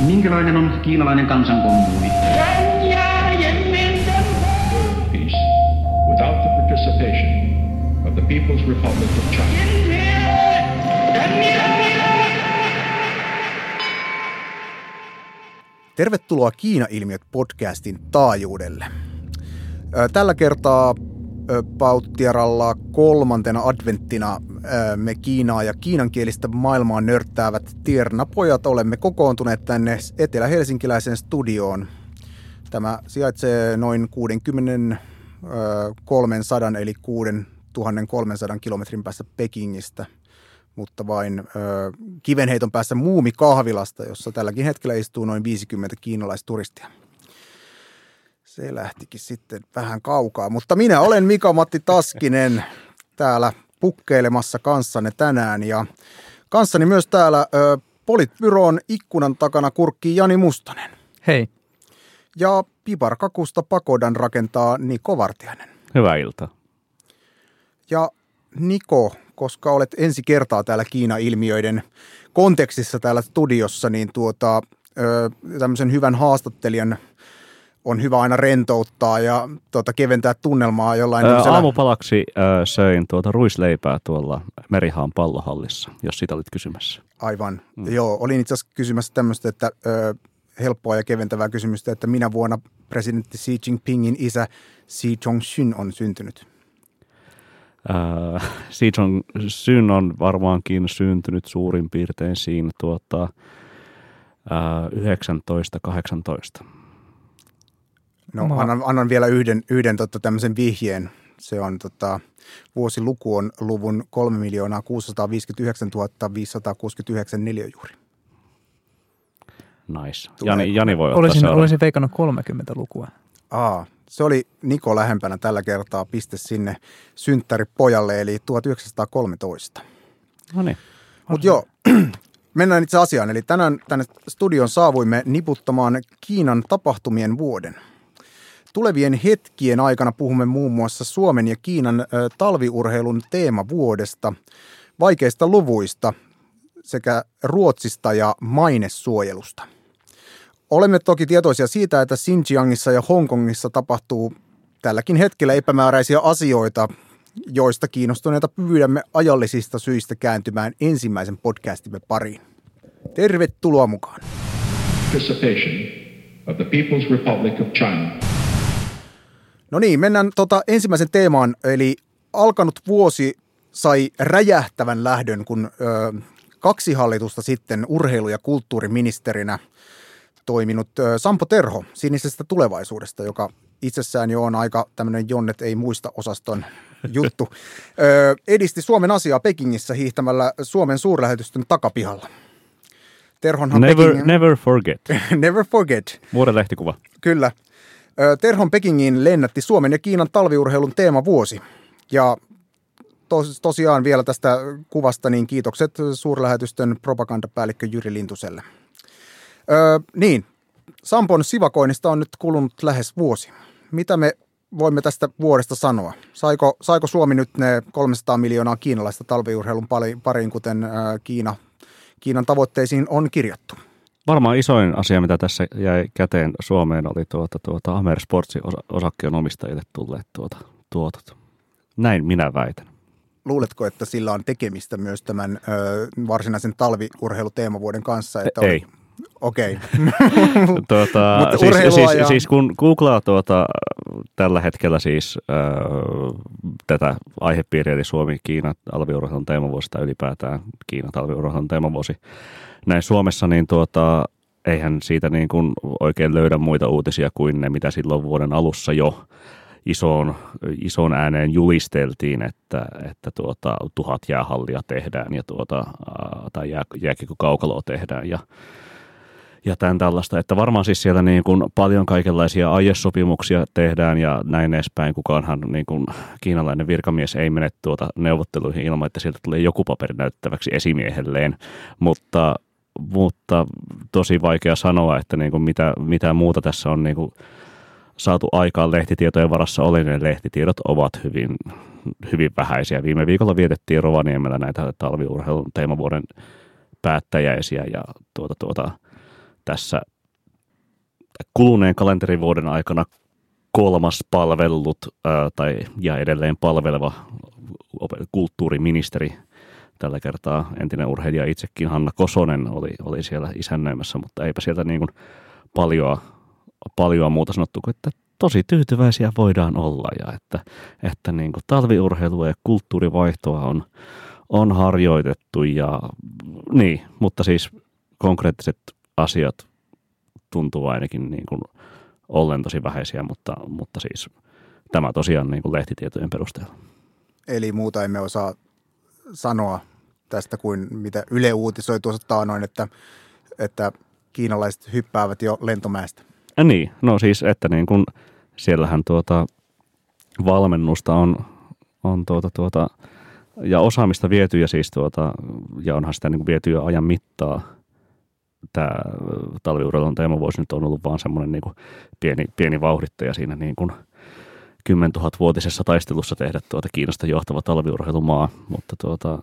Minkälainen on kiinalainen kansankommuuni? peace without the participation of the People's Republic of China. Tervetuloa Kiina-ilmiöt podcastin taajuudelle. Tällä kertaa ö, Pauttieralla kolmantena adventtina me Kiinaa ja kiinankielistä maailmaa nörttäävät tiernapojat olemme kokoontuneet tänne etelä-helsinkiläiseen studioon. Tämä sijaitsee noin 60 ö, 300 eli 6300 kilometrin päässä Pekingistä – mutta vain kivenheiton päässä muumikahvilasta, jossa tälläkin hetkellä istuu noin 50 kiinalaisturistia. Se lähtikin sitten vähän kaukaa, mutta minä olen Mika-Matti Taskinen täällä pukkeilemassa kanssanne tänään ja kanssani myös täällä ö, Politbyroon ikkunan takana kurkkii Jani Mustonen Hei. ja piparkakusta pakodan rakentaa Niko Vartiainen. Hyvää iltaa. Ja Niko, koska olet ensi kertaa täällä Kiina-ilmiöiden kontekstissa täällä studiossa, niin tuota, ö, tämmöisen hyvän haastattelijan on hyvä aina rentouttaa ja tuota, keventää tunnelmaa jollain Ää, tämmöisellä- aamupalaksi ää, söin tuota ruisleipää tuolla Merihaan pallohallissa, jos sitä olit kysymässä. Aivan. Mm. Joo, olin itse asiassa kysymässä tämmöistä, että ö, helppoa ja keventävää kysymystä, että minä vuonna presidentti Xi Jinpingin isä Xi Chongxun on syntynyt. Xi Syn on varmaankin syntynyt suurin piirtein siinä tuota, ää, 1918. No, Mä- annan, annan vielä yhden, yhden tota, tämmöisen vihjeen. Se on tota, vuosiluku on luvun 3 miljoonaa 659 569 neliöjuuri. Nice. Tulee- Jani, Jani voi ottaa Olisin, olisin veikannut 30 lukua. Aa, se oli Niko lähempänä tällä kertaa piste sinne synttäripojalle, eli 1913. No niin. Mutta joo, mennään itse asiaan. Eli tänään tänne studion saavuimme niputtamaan Kiinan tapahtumien vuoden. Tulevien hetkien aikana puhumme muun muassa Suomen ja Kiinan talviurheilun teemavuodesta, vaikeista luvuista sekä Ruotsista ja mainesuojelusta. Olemme toki tietoisia siitä, että Xinjiangissa ja Hongkongissa tapahtuu tälläkin hetkellä epämääräisiä asioita, joista kiinnostuneita pyydämme ajallisista syistä kääntymään ensimmäisen podcastimme pariin. Tervetuloa mukaan. Of the People's Republic of China. No niin, mennään tota ensimmäisen teemaan, eli alkanut vuosi sai räjähtävän lähdön, kun ö, kaksi hallitusta sitten urheilu- ja kulttuuriministerinä toiminut ö, Sampo Terho sinisestä tulevaisuudesta, joka itsessään jo on aika tämmöinen Jonnet ei muista osaston juttu, ö, edisti Suomen asiaa Pekingissä hiihtämällä Suomen suurlähetystön takapihalla. Terhonhan Never, Pekingin- never forget. never forget. Vuoden lehtikuva. Kyllä. Terhon Pekingiin lennätti Suomen ja Kiinan talviurheilun teemavuosi. Ja tos, tosiaan vielä tästä kuvasta niin kiitokset suurlähetystön propagandapäällikkö Jyri Lintuselle. Ö, niin, Sampon sivakoinnista on nyt kulunut lähes vuosi. Mitä me voimme tästä vuodesta sanoa? Saiko, saiko Suomi nyt ne 300 miljoonaa kiinalaista talviurheilun pari- pariin, kuten Kiina, Kiinan tavoitteisiin on kirjattu? Varmaan isoin asia, mitä tässä jäi käteen Suomeen, oli tuota, tuota Amer Sportsin osa- osakkeenomistajille tulleet tuota, tuotot. Näin minä väitän. Luuletko, että sillä on tekemistä myös tämän ö, varsinaisen talviurheiluteemavuoden kanssa? Että Ei. Okei. tuota, Mutta siis, siis, ja- siis kun googlaa tuota, tällä hetkellä siis äh, tätä aihepiiriä, eli Suomi, Kiina, talviurheilun teemavuosi tai ylipäätään Kiina, talviurheilun teemavuosi näin Suomessa, niin tuota, eihän siitä niin kuin oikein löydä muita uutisia kuin ne, mitä silloin vuoden alussa jo isoon, isoon ääneen julisteltiin, että, että tuota, tuhat jäähallia tehdään ja tuota, tai jää, jääkiekko kaukaloa tehdään. Ja ja tämän tällaista, että varmaan siis siellä niin kuin paljon kaikenlaisia aiesopimuksia tehdään ja näin edespäin. Kukaanhan niin kuin kiinalainen virkamies ei mene tuota neuvotteluihin ilman, että sieltä tulee joku paperi näyttäväksi esimiehelleen, mutta, mutta tosi vaikea sanoa, että niin kuin mitä, mitä muuta tässä on niin kuin saatu aikaan lehtitietojen varassa oli, ne lehtitiedot ovat hyvin, hyvin vähäisiä. Viime viikolla vietettiin Rovaniemellä näitä talviurheilun teemavuoden päättäjäisiä ja tuota, tuota, tässä kuluneen kalenterivuoden aikana kolmas palvellut ää, tai ja edelleen palveleva kulttuuriministeri tällä kertaa entinen urheilija itsekin Hanna Kosonen oli, oli siellä isännöimässä, mutta eipä sieltä niin kuin paljoa, paljoa muuta sanottu kuin, että tosi tyytyväisiä voidaan olla ja että, että niin kuin talviurheilua ja kulttuurivaihtoa on, on harjoitettu ja niin, mutta siis konkreettiset asiat tuntuu ainakin niin kuin ollen tosi vähäisiä, mutta, mutta siis tämä tosiaan niin kuin lehtitietojen perusteella. Eli muuta emme osaa sanoa tästä kuin mitä Yle uutisoi tuossa taanoin, että, että kiinalaiset hyppäävät jo lentomäestä. Ja niin, no siis, että niin kun siellähän tuota valmennusta on, on tuota, tuota, ja osaamista viety ja siis tuota, ja onhan sitä niin viety jo ajan mittaa. Tämä talviurheilun teema voisi nyt on ollut vaan semmoinen niin pieni, pieni vauhdittaja siinä niin kuin – 10 000 vuotisessa taistelussa tehdä tuota Kiinasta johtava talviurheilumaa, mutta, tuota,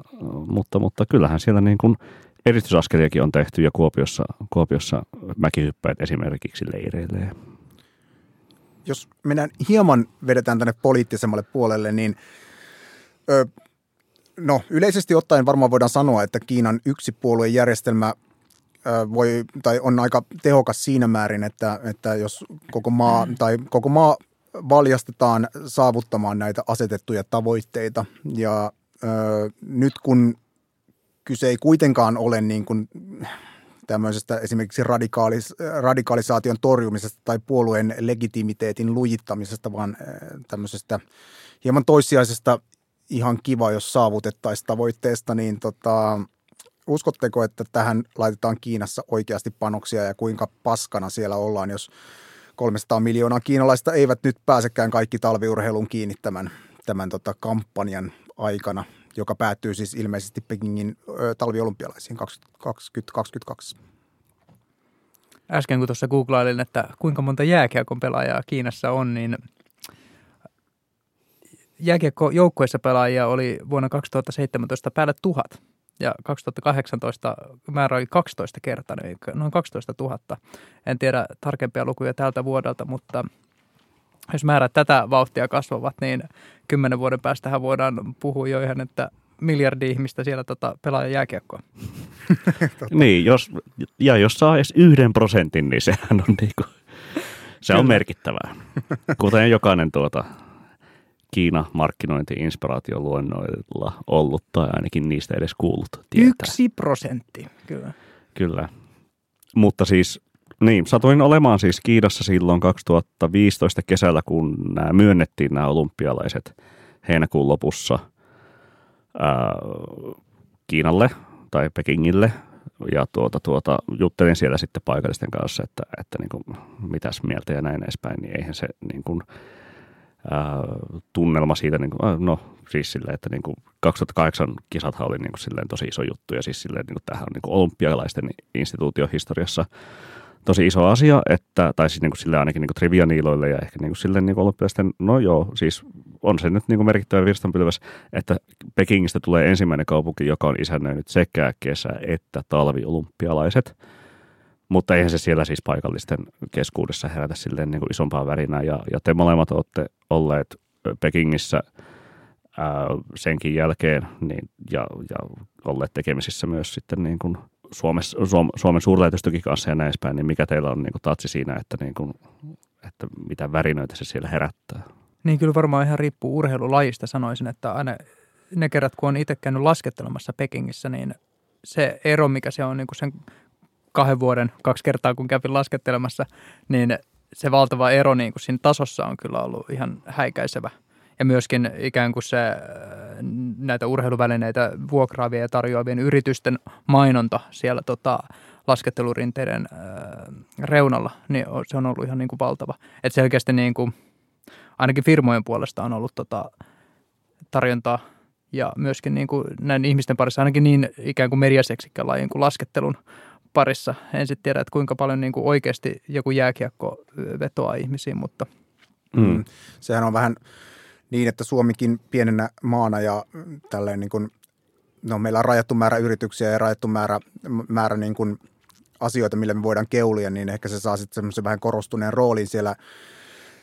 mutta, mutta kyllähän siellä niin kuin edistysaskeliakin on tehty ja Kuopiossa, Kuopiossa mäkihyppäät esimerkiksi leireilee. Jos mennään hieman vedetään tänne poliittisemmalle puolelle, niin ö, no, yleisesti ottaen varmaan voidaan sanoa, että Kiinan yksipuoluejärjestelmä voi, tai on aika tehokas siinä määrin, että, että jos koko maa, tai koko maa valjastetaan saavuttamaan näitä asetettuja tavoitteita. Ja ö, nyt kun kyse ei kuitenkaan ole niin kuin tämmöisestä esimerkiksi radikaalis, radikalisaation torjumisesta tai puolueen legitimiteetin lujittamisesta, vaan tämmöisestä hieman toissijaisesta ihan kiva, jos saavutettaisiin tavoitteesta, niin tota, uskotteko, että tähän laitetaan Kiinassa oikeasti panoksia ja kuinka paskana siellä ollaan, jos 300 miljoonaa kiinalaista eivät nyt pääsekään kaikki talviurheilun kiinni tämän, tämän tota kampanjan aikana, joka päättyy siis ilmeisesti Pekingin ö, talviolympialaisiin 2022. Äsken kun tuossa googlailin, että kuinka monta jääkiekon pelaajaa Kiinassa on, niin jääkiekko joukkueessa pelaajia oli vuonna 2017 päälle tuhat ja 2018 määrä oli 12 kertaa, eli noin 12 000. En tiedä tarkempia lukuja tältä vuodelta, mutta jos määrät tätä vauhtia kasvavat, niin kymmenen vuoden päästä voidaan puhua jo ihan, että miljardi ihmistä siellä tota, pelaa jääkiekkoa. niin, jos, ja jos saa edes yhden prosentin, niin sehän on, niinku, se on merkittävää. Kuten jokainen tuota, Kiina markkinointi-inspiraatioluennoilla ollut tai ainakin niistä edes kuullut. Tietää. Yksi prosentti, kyllä. Kyllä. Mutta siis, niin, satuin olemaan siis Kiinassa silloin 2015 kesällä, kun nämä myönnettiin nämä olympialaiset heinäkuun lopussa ää, Kiinalle tai Pekingille. Ja tuota, tuota, juttelin siellä sitten paikallisten kanssa, että, että niin kuin, mitäs mieltä ja näin edespäin, niin eihän se niin kuin, tunnelma siitä, niin kuin, no siis silleen, että niin kuin 2008 kisathan oli niin kuin silleen tosi iso juttu ja siis silleen, niin kuin tämähän on niin kuin olympialaisten instituutiohistoriassa tosi iso asia, että, tai siis niin kuin silleen ainakin niin kuin trivianiiloille ja ehkä niin kuin silleen niin kuin olympialaisten, no joo, siis on se nyt niin kuin merkittävä virstanpylväs, että Pekingistä tulee ensimmäinen kaupunki, joka on isännöinyt sekä kesä- että talviolympialaiset – mutta eihän se siellä siis paikallisten keskuudessa herätä silleen niin kuin isompaa värinää. Ja, ja te molemmat olette olleet Pekingissä ää, senkin jälkeen niin, ja, ja olleet tekemisissä myös sitten niin kuin Suomessa, Suom, Suomen suurlähetystökin kanssa ja näin päin, niin mikä teillä on niin kuin tatsi siinä, että, niin kuin, että mitä värinöitä se siellä herättää? Niin kyllä varmaan ihan riippuu urheilulajista sanoisin, että aina ne kerrat, kun on itse käynyt laskettelemassa Pekingissä, niin se ero, mikä se on niin kuin sen kahden vuoden kaksi kertaa, kun kävin laskettelemassa, niin se valtava ero niin kuin siinä tasossa on kyllä ollut ihan häikäisevä. Ja myöskin ikään kuin se äh, näitä urheiluvälineitä vuokraavien ja tarjoavien yritysten mainonta siellä tota, laskettelurinteiden äh, reunalla, niin se on ollut ihan niin kuin valtava. Et selkeästi niin kuin, ainakin firmojen puolesta on ollut tota, tarjontaa ja myöskin niin kuin näin ihmisten parissa ainakin niin ikään kuin mediaseksikkään lajin kuin laskettelun parissa. En sitten tiedä, että kuinka paljon niin kuin oikeasti joku jääkiekko vetoaa ihmisiin, mutta... Mm. mm. Sehän on vähän niin, että Suomikin pienenä maana ja tälleen niin kuin no meillä on rajattu määrä yrityksiä ja rajattu määrä, määrä niin kuin asioita, millä me voidaan keulia, niin ehkä se saa sitten semmoisen vähän korostuneen roolin siellä,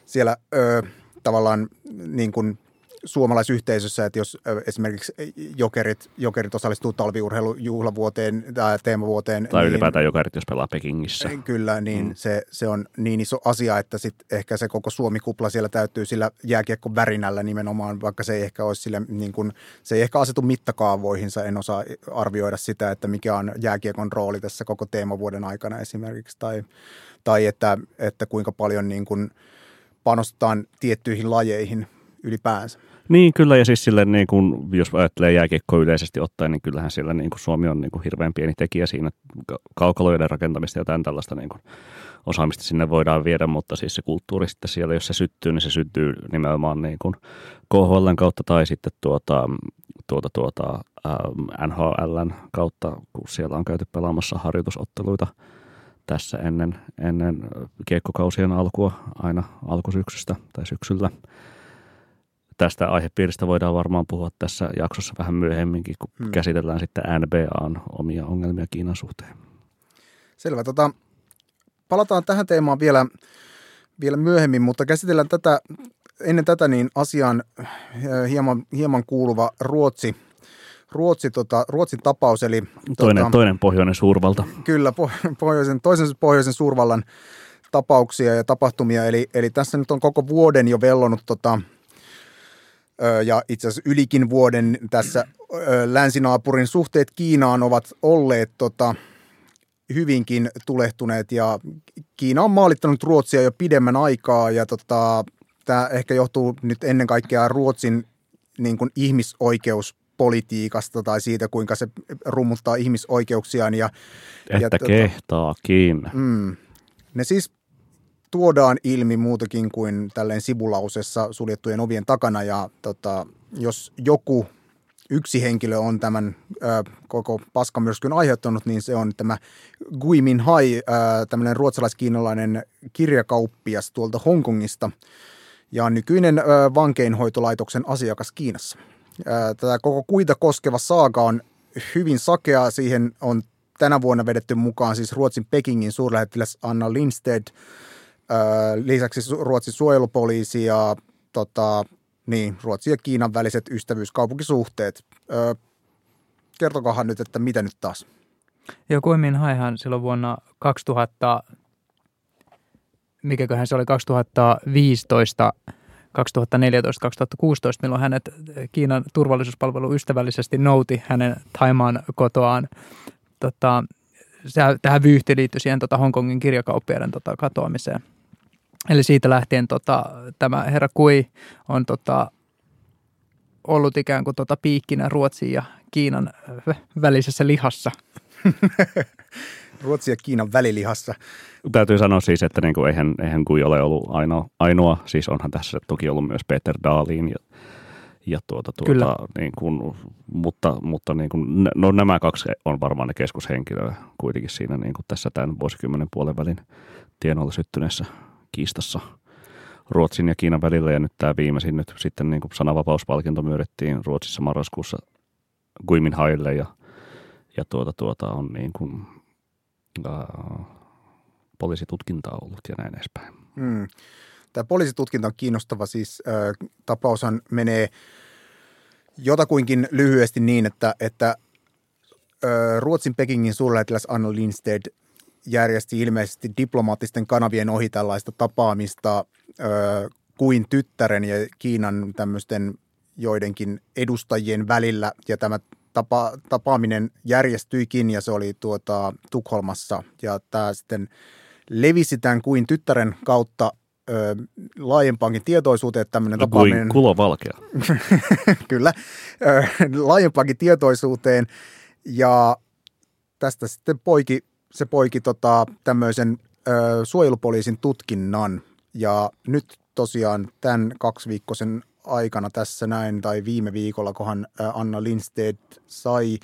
siellä ö, tavallaan niin kuin suomalaisyhteisössä, että jos esimerkiksi jokerit, jokerit osallistuu talviurheilujuhlavuoteen tai teemavuoteen. Tai niin, ylipäätään jokerit, jos pelaa Pekingissä. Kyllä, niin mm. se, se on niin iso asia, että sit ehkä se koko Suomi-kupla siellä täytyy sillä jääkiekko värinällä nimenomaan, vaikka se ei ehkä olisi sille, niin kuin, se ei ehkä asetu mittakaavoihinsa, en osaa arvioida sitä, että mikä on jääkiekon rooli tässä koko teemavuoden aikana esimerkiksi, tai, tai että, että kuinka paljon niin kuin panostetaan tiettyihin lajeihin ylipäänsä. Niin, kyllä, ja siis sille, niin kuin, jos ajattelee jääkiekkoa yleisesti ottaen, niin kyllähän siellä niin kuin Suomi on niin kuin hirveän pieni tekijä siinä kaukaloiden rakentamista ja tämän tällaista niin kuin osaamista sinne voidaan viedä, mutta siis se kulttuuri sitten siellä, jos se syttyy, niin se syttyy nimenomaan niin kuin KHLn kautta tai sitten tuota, tuota, tuota, ähm, NHLn kautta, kun siellä on käyty pelaamassa harjoitusotteluita tässä ennen, ennen kiekkokausien alkua aina alkusyksystä tai syksyllä – tästä aihepiiristä voidaan varmaan puhua tässä jaksossa vähän myöhemminkin, kun hmm. käsitellään sitten NBAn omia ongelmia Kiinan suhteen. Selvä. Tota, palataan tähän teemaan vielä, vielä myöhemmin, mutta käsitellään tätä, ennen tätä niin asiaan äh, hieman, hieman kuuluva Ruotsi, Ruotsi, tota, Ruotsin tapaus. Eli, toinen, tota, toinen pohjoinen suurvalta. Kyllä, pohjoisen, toisen pohjoisen suurvallan tapauksia ja tapahtumia. Eli, eli tässä nyt on koko vuoden jo vellonut tota, ja itse asiassa ylikin vuoden tässä länsinaapurin suhteet Kiinaan ovat olleet tota, hyvinkin tulehtuneet ja Kiina on maalittanut Ruotsia jo pidemmän aikaa ja tota, tämä ehkä johtuu nyt ennen kaikkea Ruotsin niin kuin ihmisoikeuspolitiikasta tai siitä, kuinka se rummuttaa ihmisoikeuksiaan. Ja, että ja, tota, kehtaakin. Mm, ne siis tuodaan ilmi muutakin kuin tälleen sivulausessa suljettujen ovien takana ja tota, jos joku yksi henkilö on tämän ö, koko paskamyrskyn aiheuttanut, niin se on tämä Gui Minhai, ö, tämmöinen ruotsalaiskiinalainen kirjakauppias tuolta Hongkongista ja nykyinen ö, vankeinhoitolaitoksen asiakas Kiinassa. Ö, tätä koko kuita koskeva saaga on hyvin sakea. Siihen on tänä vuonna vedetty mukaan siis Ruotsin Pekingin suurlähettiläs Anna Lindsted – lisäksi Ruotsin suojelupoliisi ja tota, niin, Ruotsin ja Kiinan väliset ystävyyskaupunkisuhteet. Ö, kertokahan nyt, että mitä nyt taas? Joo, Kuimin haihan silloin vuonna 2000, mikäköhän se oli 2015, 2014-2016, milloin hänet Kiinan turvallisuuspalvelu ystävällisesti nouti hänen Taimaan kotoaan tota, tähän vyyhti liittyi siihen tota Hongkongin kirjakauppiaiden tota, katoamiseen. Eli siitä lähtien tota, tämä herra Kui on tota, ollut ikään kuin tota, piikkinä Ruotsin ja Kiinan välisessä lihassa. Ruotsin ja Kiinan välilihassa. Täytyy sanoa siis, että niin kuin eihän, eihän Kui ole ollut ainoa, ainoa, siis onhan tässä toki ollut myös Peter Dahlin ja ja tuota, tuota, Kyllä. Niin kuin, mutta, mutta niin kuin, no nämä kaksi on varmaan ne keskushenkilöä kuitenkin siinä niin kuin tässä tämän vuosikymmenen puolen välin tienoilla syttyneessä kiistassa Ruotsin ja Kiinan välillä. Ja nyt tämä viimeisin nyt sitten niin kuin sananvapauspalkinto myönnettiin Ruotsissa marraskuussa Guimin Haille ja, ja tuota, tuota on niin kuin, äh, poliisitutkintaa ollut ja näin edespäin. Hmm. Tämä poliisitutkinta on kiinnostava. Siis äh, tapaushan menee jotakuinkin lyhyesti niin, että, että äh, Ruotsin Pekingin suurlähettiläs Anna Lindsted järjesti ilmeisesti diplomaattisten kanavien ohi tällaista tapaamista äh, kuin tyttären ja Kiinan tämmöisten joidenkin edustajien välillä. Ja tämä tapa, tapaaminen järjestyikin ja se oli tuota, Tukholmassa. Ja tämä sitten levisi tämän kuin tyttären kautta ö, laajempaankin tietoisuuteen, että tämmöinen no, tapaaminen... Kulovalkea. Kyllä, ö, laajempaankin tietoisuuteen ja tästä sitten poiki, se poiki tota, tämmöisen ö, suojelupoliisin tutkinnan ja nyt tosiaan tämän kaksiviikkoisen aikana tässä näin tai viime viikolla, kohan Anna Lindsted sai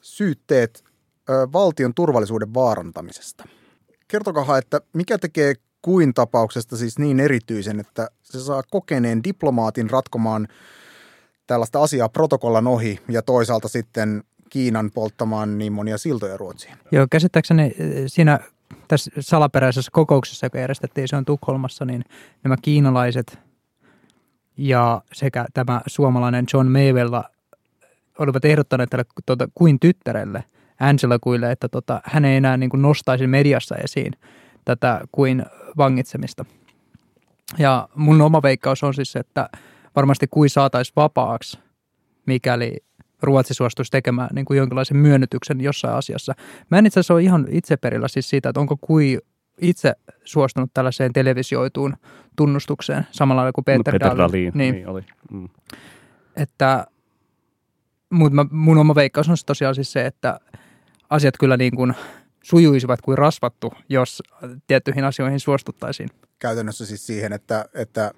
syytteet ö, valtion turvallisuuden vaarantamisesta. Kertokaa, että mikä tekee kuin tapauksesta siis niin erityisen, että se saa kokeneen diplomaatin ratkomaan tällaista asiaa protokollan ohi ja toisaalta sitten Kiinan polttamaan niin monia siltoja Ruotsiin. Joo, käsittääkseni eh, siinä tässä salaperäisessä kokouksessa, joka järjestettiin, se on Tukholmassa, niin nämä kiinalaiset ja sekä tämä suomalainen John Mayvella olivat ehdottaneet tälle tuota, kuin tyttärelle, Angela Kuille, että tota, hän ei enää niin kuin nostaisi mediassa esiin tätä kuin vangitsemista. Ja mun oma veikkaus on siis, että varmasti kui saataisiin vapaaksi, mikäli Ruotsi suostuisi tekemään niin kuin jonkinlaisen myönnytyksen jossain asiassa. Mä en itse asiassa ole ihan itse perillä siis siitä, että onko kui itse suostunut tällaiseen televisioituun tunnustukseen, samalla lailla kuin Peter, no, Peter Dahlin. Dahlin, niin. niin oli. Mm. Että, mutta mun oma veikkaus on tosiaan siis se, että asiat kyllä niin kuin sujuisivat kuin rasvattu, jos tiettyihin asioihin suostuttaisiin. Käytännössä siis siihen, että, että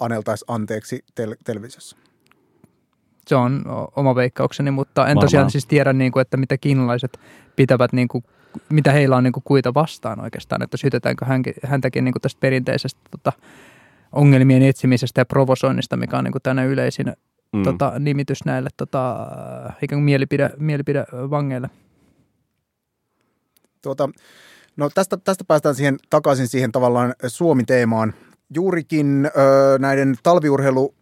aneltaisi anteeksi tel- televisiossa. Se on oma veikkaukseni, mutta en Varmaan. tosiaan siis tiedä, niin kuin, että mitä kiinalaiset pitävät, niin kuin, mitä heillä on niin kuin kuita vastaan oikeastaan, että syytetäänkö häntäkin niin kuin tästä perinteisestä tota, ongelmien etsimisestä ja provosoinnista, mikä on niin kuin tänä yleisin mm. tota, nimitys näille tota, ikään kuin mielipide, mielipidevangeille. Tuota, no tästä, tästä päästään siihen, takaisin siihen tavallaan Suomi-teemaan. Juurikin ö, näiden talviurheilu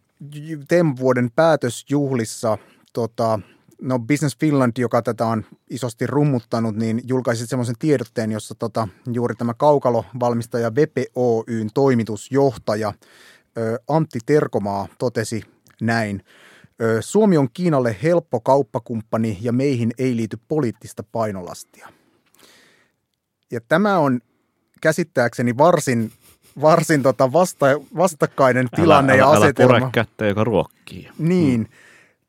vuoden päätösjuhlissa tota, no Business Finland, joka tätä on isosti rummuttanut, niin julkaisi semmoisen tiedotteen, jossa tota, juuri tämä kaukalovalmistaja Vepe Oyn toimitusjohtaja ö, Antti Terkomaa totesi näin. Ö, Suomi on Kiinalle helppo kauppakumppani ja meihin ei liity poliittista painolastia. Ja tämä on käsittääkseni varsin, varsin tota vasta, vastakkainen tilanne älä, ja älä, asetelma. Älä kättä, joka ruokkii. Niin. Hmm.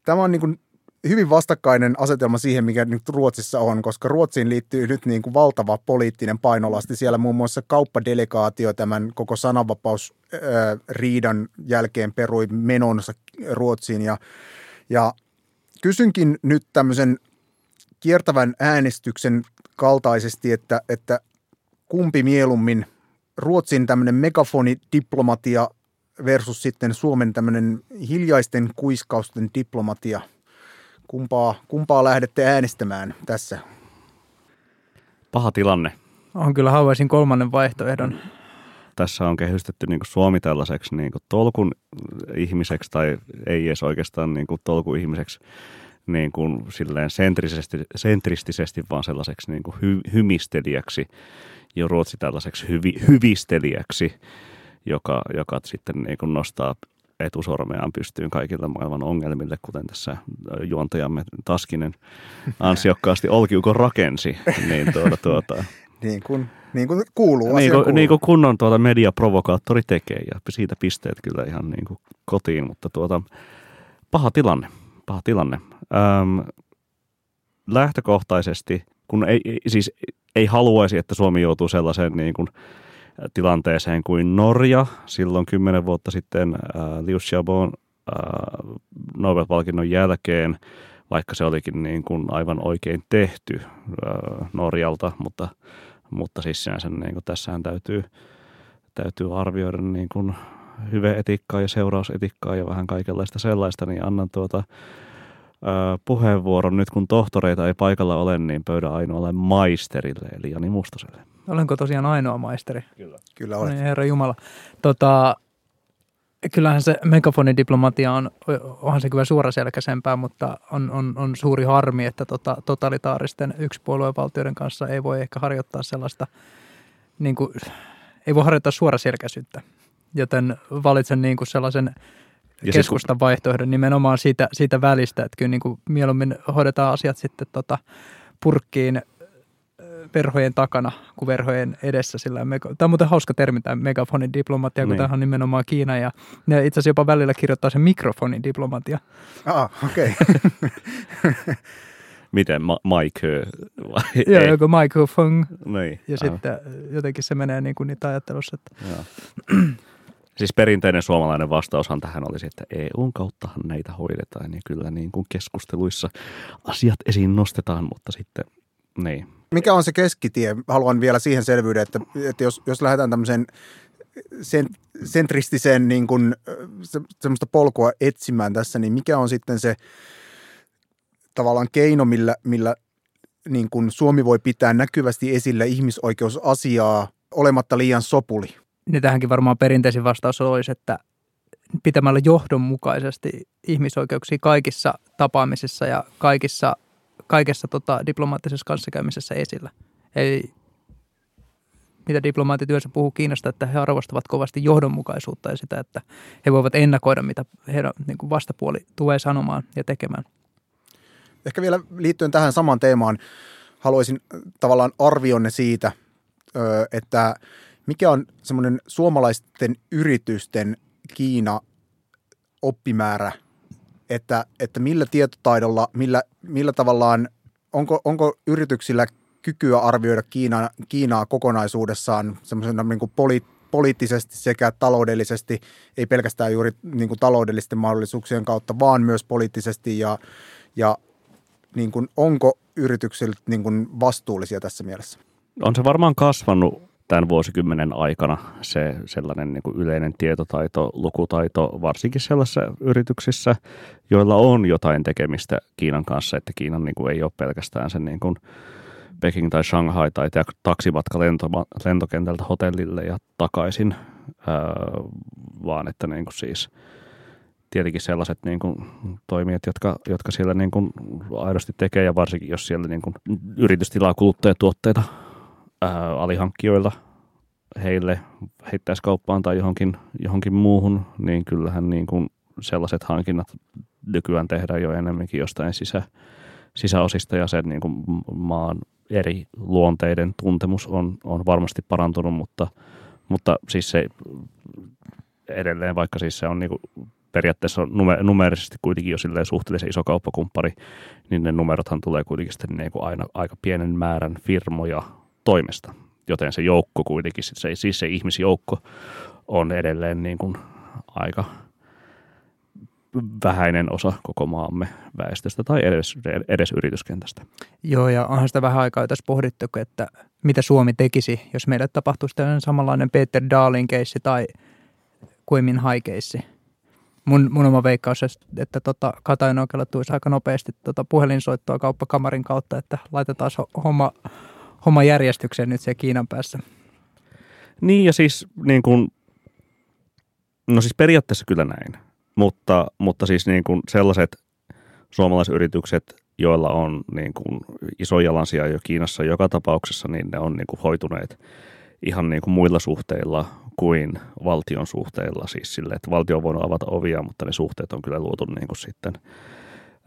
Tämä on niin kuin hyvin vastakkainen asetelma siihen, mikä nyt Ruotsissa on, koska Ruotsiin liittyy nyt niin kuin valtava poliittinen painolasti. Siellä muun muassa kauppadelegaatio tämän koko sananvapausriidan jälkeen perui menonsa Ruotsiin. Ja, ja kysynkin nyt tämmöisen kiertävän äänestyksen kaltaisesti, että, että kumpi mieluummin Ruotsin tämmöinen megafonidiplomatia versus sitten Suomen tämmöinen hiljaisten kuiskausten diplomatia. Kumpaa, kumpaa lähdette äänestämään tässä? Paha tilanne. On kyllä haluaisin kolmannen vaihtoehdon. Tässä on kehystetty niin Suomi tällaiseksi niin tolkun ihmiseksi, tai ei edes oikeastaan niin tolku-ihmiseksi, niin kuin silleen sentrisesti, sentristisesti, vaan sellaiseksi niin kuin hy, hymistelijäksi ja Ruotsi tällaiseksi hyvi, hyvistelijäksi, joka, joka sitten niin kuin nostaa etusormeaan pystyyn kaikille maailman ongelmille, kuten tässä juontajamme Taskinen ansiokkaasti Olkiukon rakensi. Niin, tuota, tuota, niin kuin, niin kuin kuuluu. Niin kuin, niin kuin kunnon tuota mediaprovokaattori tekee ja siitä pisteet kyllä ihan niin kuin kotiin, mutta tuota, paha tilanne paha tilanne. Öm, lähtökohtaisesti, kun ei, siis ei haluaisi, että Suomi joutuu sellaiseen niin kuin tilanteeseen kuin Norja. Silloin kymmenen vuotta sitten äh, Liu Xiaobon äh, Nobel-palkinnon jälkeen, vaikka se olikin niin kuin aivan oikein tehty äh, Norjalta, mutta, mutta siis sinänsä niin kuin tässähän täytyy, täytyy arvioida niin kuin hyveetikkaa ja seurausetikkaa ja vähän kaikenlaista sellaista, niin annan tuota puheenvuoron nyt kun tohtoreita ei paikalla ole, niin pöydän ainoalle maisterille, eli Jani Mustaselle. Olenko tosiaan ainoa maisteri? Kyllä. Kyllä olet. Niin, herra Jumala. Tota, kyllähän se megafonidiplomatia on, onhan se kyllä suoraselkäisempää, mutta on, on, on suuri harmi, että tota, totalitaaristen yksipuoluevaltioiden kanssa ei voi ehkä harjoittaa sellaista, niin kuin, ei voi harjoittaa suoraselkäisyyttä joten valitsen niin kuin sellaisen ja keskustan kun... vaihtoehdon nimenomaan siitä, siitä välistä, että kyllä niin kuin mieluummin hoidetaan asiat sitten tota purkkiin verhojen takana kuin verhojen edessä. Sillä mega, tämä on muuten hauska termi, tämä megafonin diplomatia, kun niin. tämä on nimenomaan Kiina. Ja ne itse asiassa jopa välillä kirjoittaa se mikrofonin diplomatia. Ah, okei. Okay. Miten, ma- Mike? Vai? Joo, joku microphone. Niin, ja sitten jotenkin se menee niin kuin niitä ajattelussa. Että Siis perinteinen suomalainen vastaushan tähän olisi, että EUn kauttahan näitä hoidetaan ja kyllä niin kuin keskusteluissa asiat esiin nostetaan, mutta sitten niin. Mikä on se keskitie? Haluan vielä siihen selvyyden, että, että jos, jos lähdetään tämmöiseen sen, sentristisen niin kuin, se, semmoista polkua etsimään tässä, niin mikä on sitten se tavallaan keino, millä, millä niin kuin Suomi voi pitää näkyvästi esillä ihmisoikeusasiaa olematta liian sopuli? Niin tähänkin varmaan perinteisin vastaus olisi, että pitämällä johdonmukaisesti ihmisoikeuksia kaikissa tapaamisissa ja kaikissa, kaikessa tota, diplomaattisessa kanssakäymisessä esillä. Eli mitä diplomaatit puhuu Kiinasta, että he arvostavat kovasti johdonmukaisuutta ja sitä, että he voivat ennakoida, mitä heidän niin kuin vastapuoli tulee sanomaan ja tekemään. Ehkä vielä liittyen tähän samaan teemaan, haluaisin tavallaan arvionne siitä, että mikä on semmoinen suomalaisten yritysten Kiina oppimäärä, että, että millä tietotaidolla, millä, millä tavallaan, onko, onko yrityksillä kykyä arvioida Kiina, Kiinaa kokonaisuudessaan semmoisena niin kuin poli, poliittisesti sekä taloudellisesti, ei pelkästään juuri niin kuin taloudellisten mahdollisuuksien kautta, vaan myös poliittisesti ja, ja niin kuin, onko yritykset niin kuin vastuullisia tässä mielessä? On se varmaan kasvanut tämän vuosikymmenen aikana se sellainen niin kuin yleinen tietotaito, lukutaito, varsinkin sellaisissa yrityksissä, joilla on jotain tekemistä Kiinan kanssa, että Kiinan niin kuin ei ole pelkästään sen niin kuin Peking tai Shanghai tai taksimatka lento, lentokentältä hotellille ja takaisin, vaan että niin kuin siis tietenkin sellaiset niin kuin toimijat, jotka, jotka siellä niin kuin aidosti tekee ja varsinkin jos siellä niin kuin yritys tilaa kuluttajatuotteita ää, alihankkijoilla heille heittäiskauppaan tai johonkin, johonkin muuhun, niin kyllähän niin kuin sellaiset hankinnat nykyään tehdään jo enemmänkin jostain sisä, sisäosista ja sen niin kuin maan eri luonteiden tuntemus on, on varmasti parantunut, mutta, mutta siis se edelleen, vaikka siis se on niin kuin periaatteessa numer- numerisesti kuitenkin jo suhteellisen iso kauppakumppari, niin ne numerothan tulee kuitenkin sitten niin kuin aina aika pienen määrän firmoja toimesta. Joten se joukko kuitenkin, se, siis se ihmisjoukko on edelleen niin kuin aika vähäinen osa koko maamme väestöstä tai edes, edes yrityskentästä. Joo, ja onhan sitä vähän aikaa tässä pohdittu, että mitä Suomi tekisi, jos meille tapahtuisi tällainen samanlainen Peter Dahlin keissi tai Kuimin haikeissi. Mun, mun oma veikkaus, että tota, Katainen tulisi aika nopeasti tota puhelinsoittoa kauppakamarin kautta, että laitetaan homma, homma järjestykseen nyt se Kiinan päässä. Niin ja siis niin kuin, no siis periaatteessa kyllä näin, mutta, mutta siis niin kuin sellaiset suomalaisyritykset, joilla on niin kuin iso jalansia jo Kiinassa joka tapauksessa, niin ne on niin kuin hoituneet ihan niin kuin muilla suhteilla kuin valtion suhteilla. Siis sille, että valtio on voinut avata ovia, mutta ne suhteet on kyllä luotu niin kuin sitten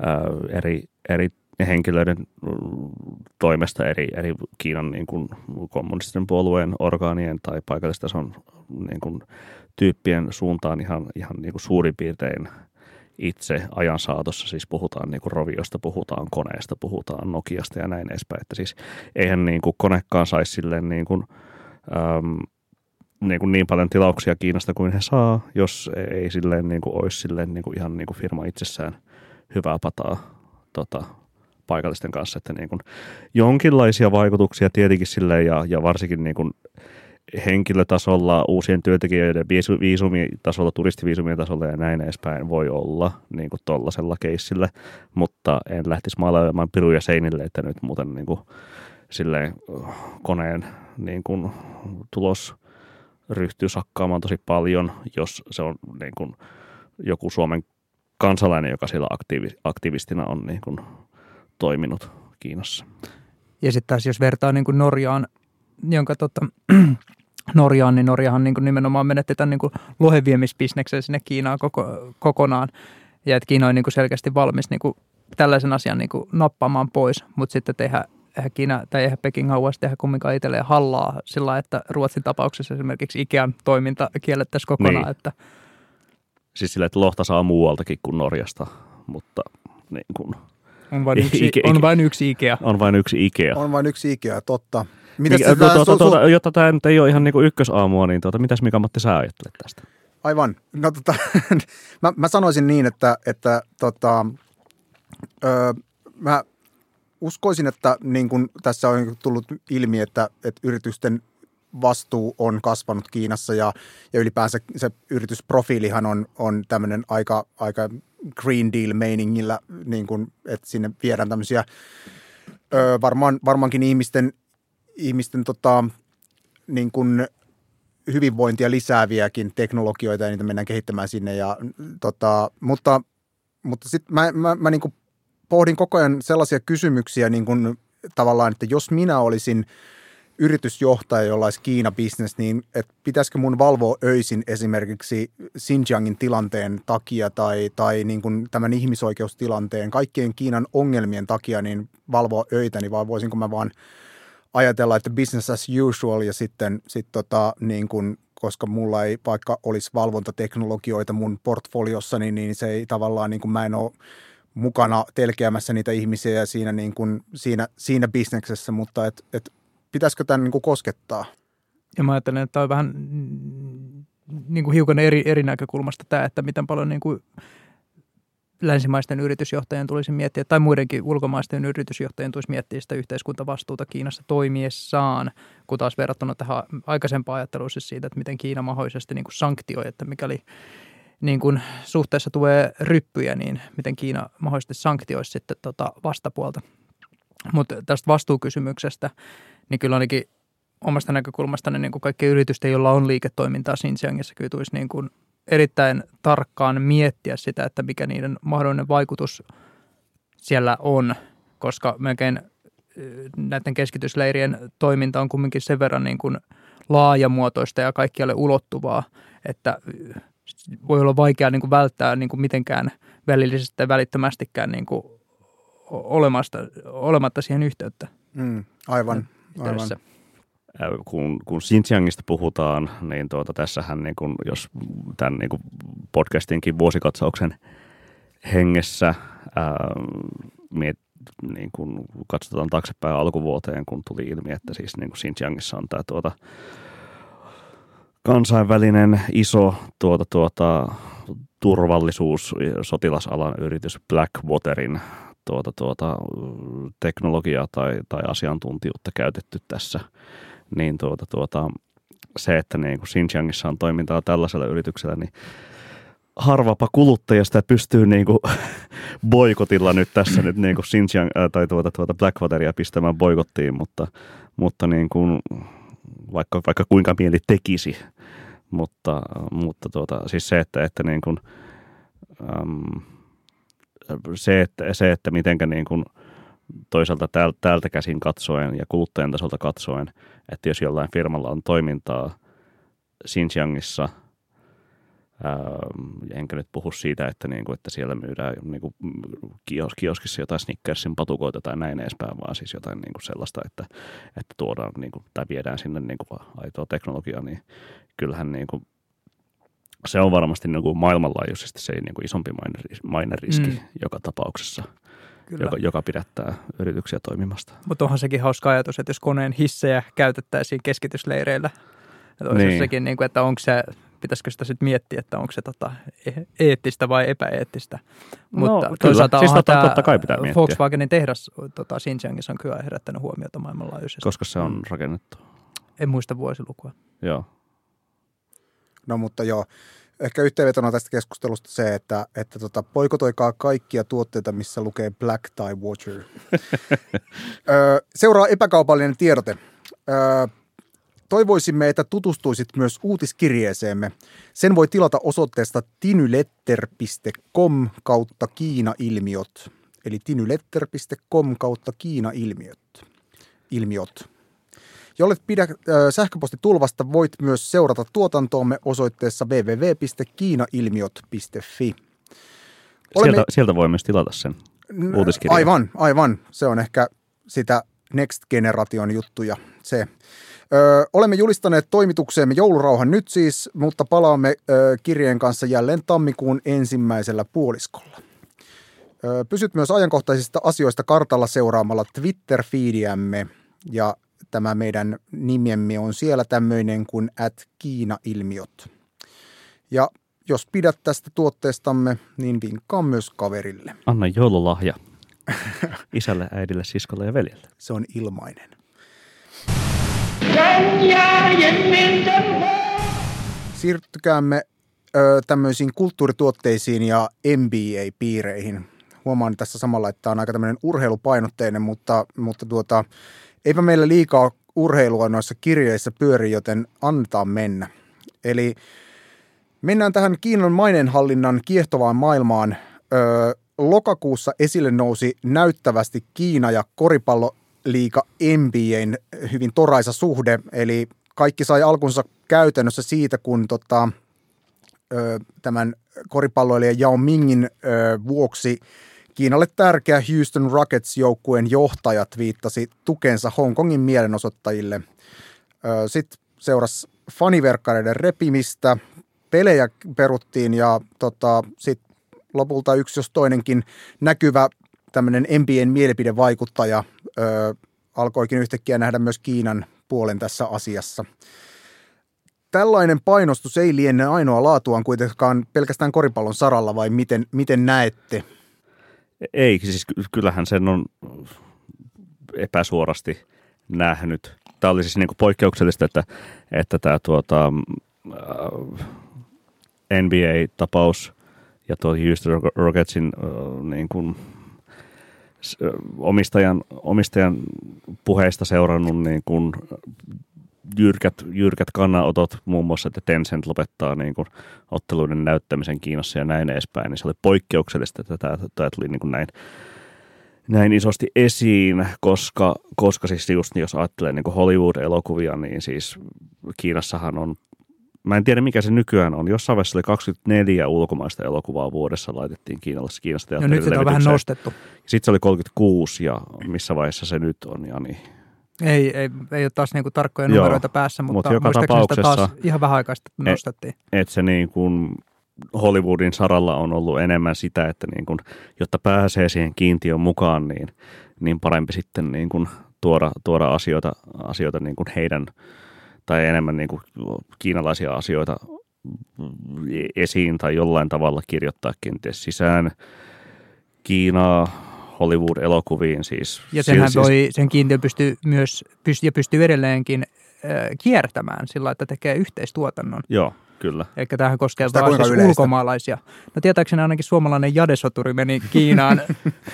ää, eri, eri henkilöiden toimesta eri, eri Kiinan niin kuin kommunistisen puolueen orgaanien tai paikallistason niin kuin tyyppien suuntaan ihan, ihan niin kuin suurin piirtein itse ajan saatossa. Siis puhutaan niin kuin roviosta, puhutaan koneesta, puhutaan Nokiasta ja näin edespäin. Että siis eihän niin kuin konekaan saisi silleen niin kuin, äm, niin, kuin niin paljon tilauksia Kiinasta kuin he saa, jos ei silleen niin kuin olisi silleen niin kuin ihan niin kuin firma itsessään hyvää pataa tota, paikallisten kanssa, että niin kuin jonkinlaisia vaikutuksia tietenkin sille ja, ja varsinkin niin kuin henkilötasolla, uusien työntekijöiden viisumitasolla, turistiviisumien tasolla ja näin edespäin voi olla niin kuin tollaisella keissillä, mutta en lähtisi maalailemaan piruja seinille, että nyt muuten niin kuin, silleen koneen niin kuin, tulos ryhtyy sakkaamaan tosi paljon, jos se on niin kuin, joku Suomen kansalainen, joka siellä aktiivi, aktivistina on niin kuin, toiminut Kiinassa. Ja sitten taas jos vertaa niin kuin Norjaan, jonka tota, Norjaan, niin Norjahan niin kuin nimenomaan menetti tämän niin kuin sinne Kiinaan koko, kokonaan. Ja että Kiina on niin kuin selkeästi valmis niin kuin tällaisen asian niin kuin nappaamaan pois, mutta sitten tehdä eihän Kiina tai eihän Peking haluaisi tehdä kumminkaan itselleen hallaa sillä että Ruotsin tapauksessa esimerkiksi Ikean toiminta kiellettäisiin kokonaan. Niin. Että siis sillä, että lohta saa muualtakin kuin Norjasta, mutta niin kuin on vain yksi, Ike, on vain yksi Ikea. On vain yksi Ikea. On vain yksi Ikea, totta. Mitäs Mikä, tuota, tuota, tuota, jotta tämä nyt ei ole ihan niin kuin ykkösaamua, niin tuota, mitäs Mika-Matti sä ajattelet tästä? Aivan. No, tota, mä, mä, sanoisin niin, että, että tota, öö, mä uskoisin, että niin kuin tässä on tullut ilmi, että, että yritysten yritysvastuu on kasvanut Kiinassa ja, ja ylipäänsä se yritysprofiilihan on, on tämmöinen aika, aika Green Deal-meiningillä, niin kuin, että sinne viedään tämmöisiä ö, varmaan, varmaankin ihmisten, ihmisten tota, niin kuin hyvinvointia lisääviäkin teknologioita ja niitä mennään kehittämään sinne. Ja, tota, mutta mutta sitten mä, mä, mä niin kuin pohdin koko ajan sellaisia kysymyksiä niin kuin tavallaan, että jos minä olisin yritysjohtaja, jolla olisi Kiina-business, niin että pitäisikö mun valvoa öisin esimerkiksi Xinjiangin tilanteen takia tai, tai niin kuin tämän ihmisoikeustilanteen, kaikkien Kiinan ongelmien takia, niin valvoa öitäni, vai voisinko mä vaan ajatella, että business as usual ja sitten sit tota, niin kuin, koska mulla ei vaikka olisi valvontateknologioita mun portfoliossani, niin se ei tavallaan, niin kuin mä en ole mukana telkeämässä niitä ihmisiä siinä, niin kuin, siinä, siinä bisneksessä, mutta et, et, pitäisikö tämän niin kuin koskettaa? Ja mä ajattelen, että tämä on vähän niin kuin hiukan eri, eri näkökulmasta tämä, että miten paljon niin kuin länsimaisten yritysjohtajien tulisi miettiä, tai muidenkin ulkomaisten yritysjohtajien tulisi miettiä sitä yhteiskuntavastuuta Kiinassa toimiessaan, kun taas verrattuna tähän aikaisempaan ajatteluun siis siitä, että miten Kiina mahdollisesti niin kuin sanktioi, että mikäli niin kuin suhteessa tulee ryppyjä, niin miten Kiina mahdollisesti sanktioisi sitten tota vastapuolta. Mutta tästä vastuukysymyksestä, niin kyllä ainakin omasta näkökulmasta niin kuin kaikki yritysten, joilla on liiketoimintaa Xinjiangissa, kyllä tulisi niin kuin erittäin tarkkaan miettiä sitä, että mikä niiden mahdollinen vaikutus siellä on, koska melkein näiden keskitysleirien toiminta on kumminkin sen verran niin kuin laajamuotoista ja kaikkialle ulottuvaa, että voi olla vaikea niin kuin välttää niin kuin mitenkään välillisesti tai välittömästikään niin kuin olemasta, olematta siihen yhteyttä. Mm, aivan, aivan kun, kun Xinjiangista puhutaan, niin tuota, tässähän niin kun, jos tämän niin kun podcastinkin vuosikatsauksen hengessä ää, miet, niin kun katsotaan taaksepäin alkuvuoteen, kun tuli ilmi, että siis niin Xinjiangissa on tämä tuota, kansainvälinen iso tuota, tuota, turvallisuus, sotilasalan yritys Blackwaterin tuota, tuota, teknologiaa tai, tai asiantuntijuutta käytetty tässä – niin tuota, tuota, se, että niin kuin Xinjiangissa on toimintaa tällaisella yrityksellä, niin harvapa kuluttaja sitä pystyy niin kuin boikotilla nyt tässä nyt niin kuin Xinjiang, ää, tai tuota, tuota Blackwateria pistämään boikottiin, mutta, mutta niin kuin, vaikka, vaikka kuinka mieli tekisi, mutta, mutta tuota, siis se, että, että niin kuin, äm, se, että, se, että mitenkä niin kuin – toisaalta täältä käsin katsoen ja kuluttajan tasolta katsoen, että jos jollain firmalla on toimintaa Xinjiangissa, ää, enkä nyt puhu siitä, että, niinku, että siellä myydään niinku, kios, kioskissa jotain Snickersin patukoita tai näin edespäin, vaan siis jotain niinku sellaista, että, että tuodaan niinku, tai viedään sinne niinku, aitoa teknologiaa, niin kyllähän niinku, se on varmasti niinku, maailmanlaajuisesti se niinku, isompi maineriski mm. joka tapauksessa – Kyllä. Joka, joka pidättää yrityksiä toimimasta. Mutta onhan sekin hauska ajatus, että jos koneen hissejä käytettäisiin keskitysleireillä, että niin. sekin, niin kuin, että onko se, pitäisikö sitä sitten miettiä, että onko se tota, e-, eettistä vai epäeettistä. No, Mutta kyllä. toisaalta siis totta, totta kai pitää miettiä. Volkswagenin tehdas tota, Xinjiangissa on kyllä herättänyt huomiota maailmanlaajuisesti. Koska se on rakennettu? En muista vuosilukua. Joo. No mutta joo, ehkä yhteenvetona tästä keskustelusta se, että, että tota, poikotoikaa kaikkia tuotteita, missä lukee Black Tie Watcher. Seuraa epäkaupallinen tiedote. Toivoisimme, että tutustuisit myös uutiskirjeeseemme. Sen voi tilata osoitteesta tinyletter.com kautta Kiina-ilmiöt. Eli tinyletter.com kautta Kiina-ilmiöt. Ilmiöt. Jollet pidä sähköpostitulvasta, voit myös seurata tuotantoamme osoitteessa www.kiinailmiot.fi. Olemme... Sieltä, sieltä voi myös tilata sen uutiskirjan. Aivan, aivan. Se on ehkä sitä Next Generation juttuja. Se. Ö, olemme julistaneet toimitukseemme joulurauhan nyt siis, mutta palaamme ö, kirjeen kanssa jälleen tammikuun ensimmäisellä puoliskolla. Ö, pysyt myös ajankohtaisista asioista kartalla seuraamalla Twitter-fiidiämme ja tämä meidän nimemme on siellä tämmöinen kuin at Kiina-ilmiöt. Ja jos pidät tästä tuotteestamme, niin vinkkaa myös kaverille. Anna joululahja isälle, äidille, siskolle ja veljelle. Se on ilmainen. Siirtykäämme ö, tämmöisiin kulttuurituotteisiin ja MBA-piireihin. Huomaan tässä samalla, että tämä on aika tämmöinen urheilupainotteinen, mutta, mutta tuota, eipä meillä liikaa urheilua noissa kirjeissä pyöri, joten annetaan mennä. Eli mennään tähän Kiinan maineenhallinnan kiehtovaan maailmaan. Ö, lokakuussa esille nousi näyttävästi Kiina ja koripalloliiga NBAn hyvin toraisa suhde, eli kaikki sai alkunsa käytännössä siitä, kun tota, ö, tämän koripalloilijan Yao Mingin ö, vuoksi Kiinalle tärkeä Houston Rockets-joukkueen johtajat viittasi tukensa Hongkongin mielenosoittajille. Sitten seurasi faniverkkareiden repimistä, pelejä peruttiin ja tota, sitten lopulta yksi jos toinenkin näkyvä tämmöinen NBAn mielipidevaikuttaja ö, alkoikin yhtäkkiä nähdä myös Kiinan puolen tässä asiassa. Tällainen painostus ei liene ainoa laatuaan kuitenkaan pelkästään koripallon saralla vai miten, miten näette? Ei, siis ky- kyllähän sen on epäsuorasti nähnyt. Tämä oli siis niin kuin poikkeuksellista, että, että tämä tuota, äh, NBA-tapaus ja tuo Houston Rocketsin äh, niin kuin, omistajan, omistajan puheista seurannut niin kuin jyrkät, jyrkät kannanotot, muun muassa, että Tencent lopettaa niin kuin otteluiden näyttämisen Kiinassa ja näin edespäin, niin se oli poikkeuksellista, että tämä, tämä tuli niin kuin näin, näin isosti esiin, koska, koska siis just jos ajattelee niin kuin Hollywood-elokuvia, niin siis Kiinassahan on, mä en tiedä mikä se nykyään on, jossain vaiheessa oli 24 ulkomaista elokuvaa vuodessa laitettiin Kiinassa, Kiinasta No nyt sitä on vähän nostettu. Sitten se oli 36 ja missä vaiheessa se nyt on, ja niin. Ei, ei, ei ole taas niinku tarkkoja Joo, numeroita päässä, mutta, mutta joka sitä taas tapauksessa- ihan vähän aikaa sitten E- nostettiin. että se niin kuin Hollywoodin saralla on ollut enemmän sitä, että niin kuin, jotta pääsee siihen kiintiön mukaan, niin, niin parempi sitten niin kuin tuoda, tuoda asioita, asioita niin kuin heidän tai enemmän niin kuin kiinalaisia asioita esiin tai jollain tavalla kirjoittaa kenties sisään Kiinaa Hollywood-elokuviin. Siis, Ja senhän siis, voi, sen kiintiö pystyy myös, pystyy, ja pystyy edelleenkin äh, kiertämään sillä, että tekee yhteistuotannon. Joo, kyllä. Eli tämähän koskee Sitä vain kuinka siis yleistä? ulkomaalaisia. No tietääkseni ainakin suomalainen jadesoturi meni Kiinaan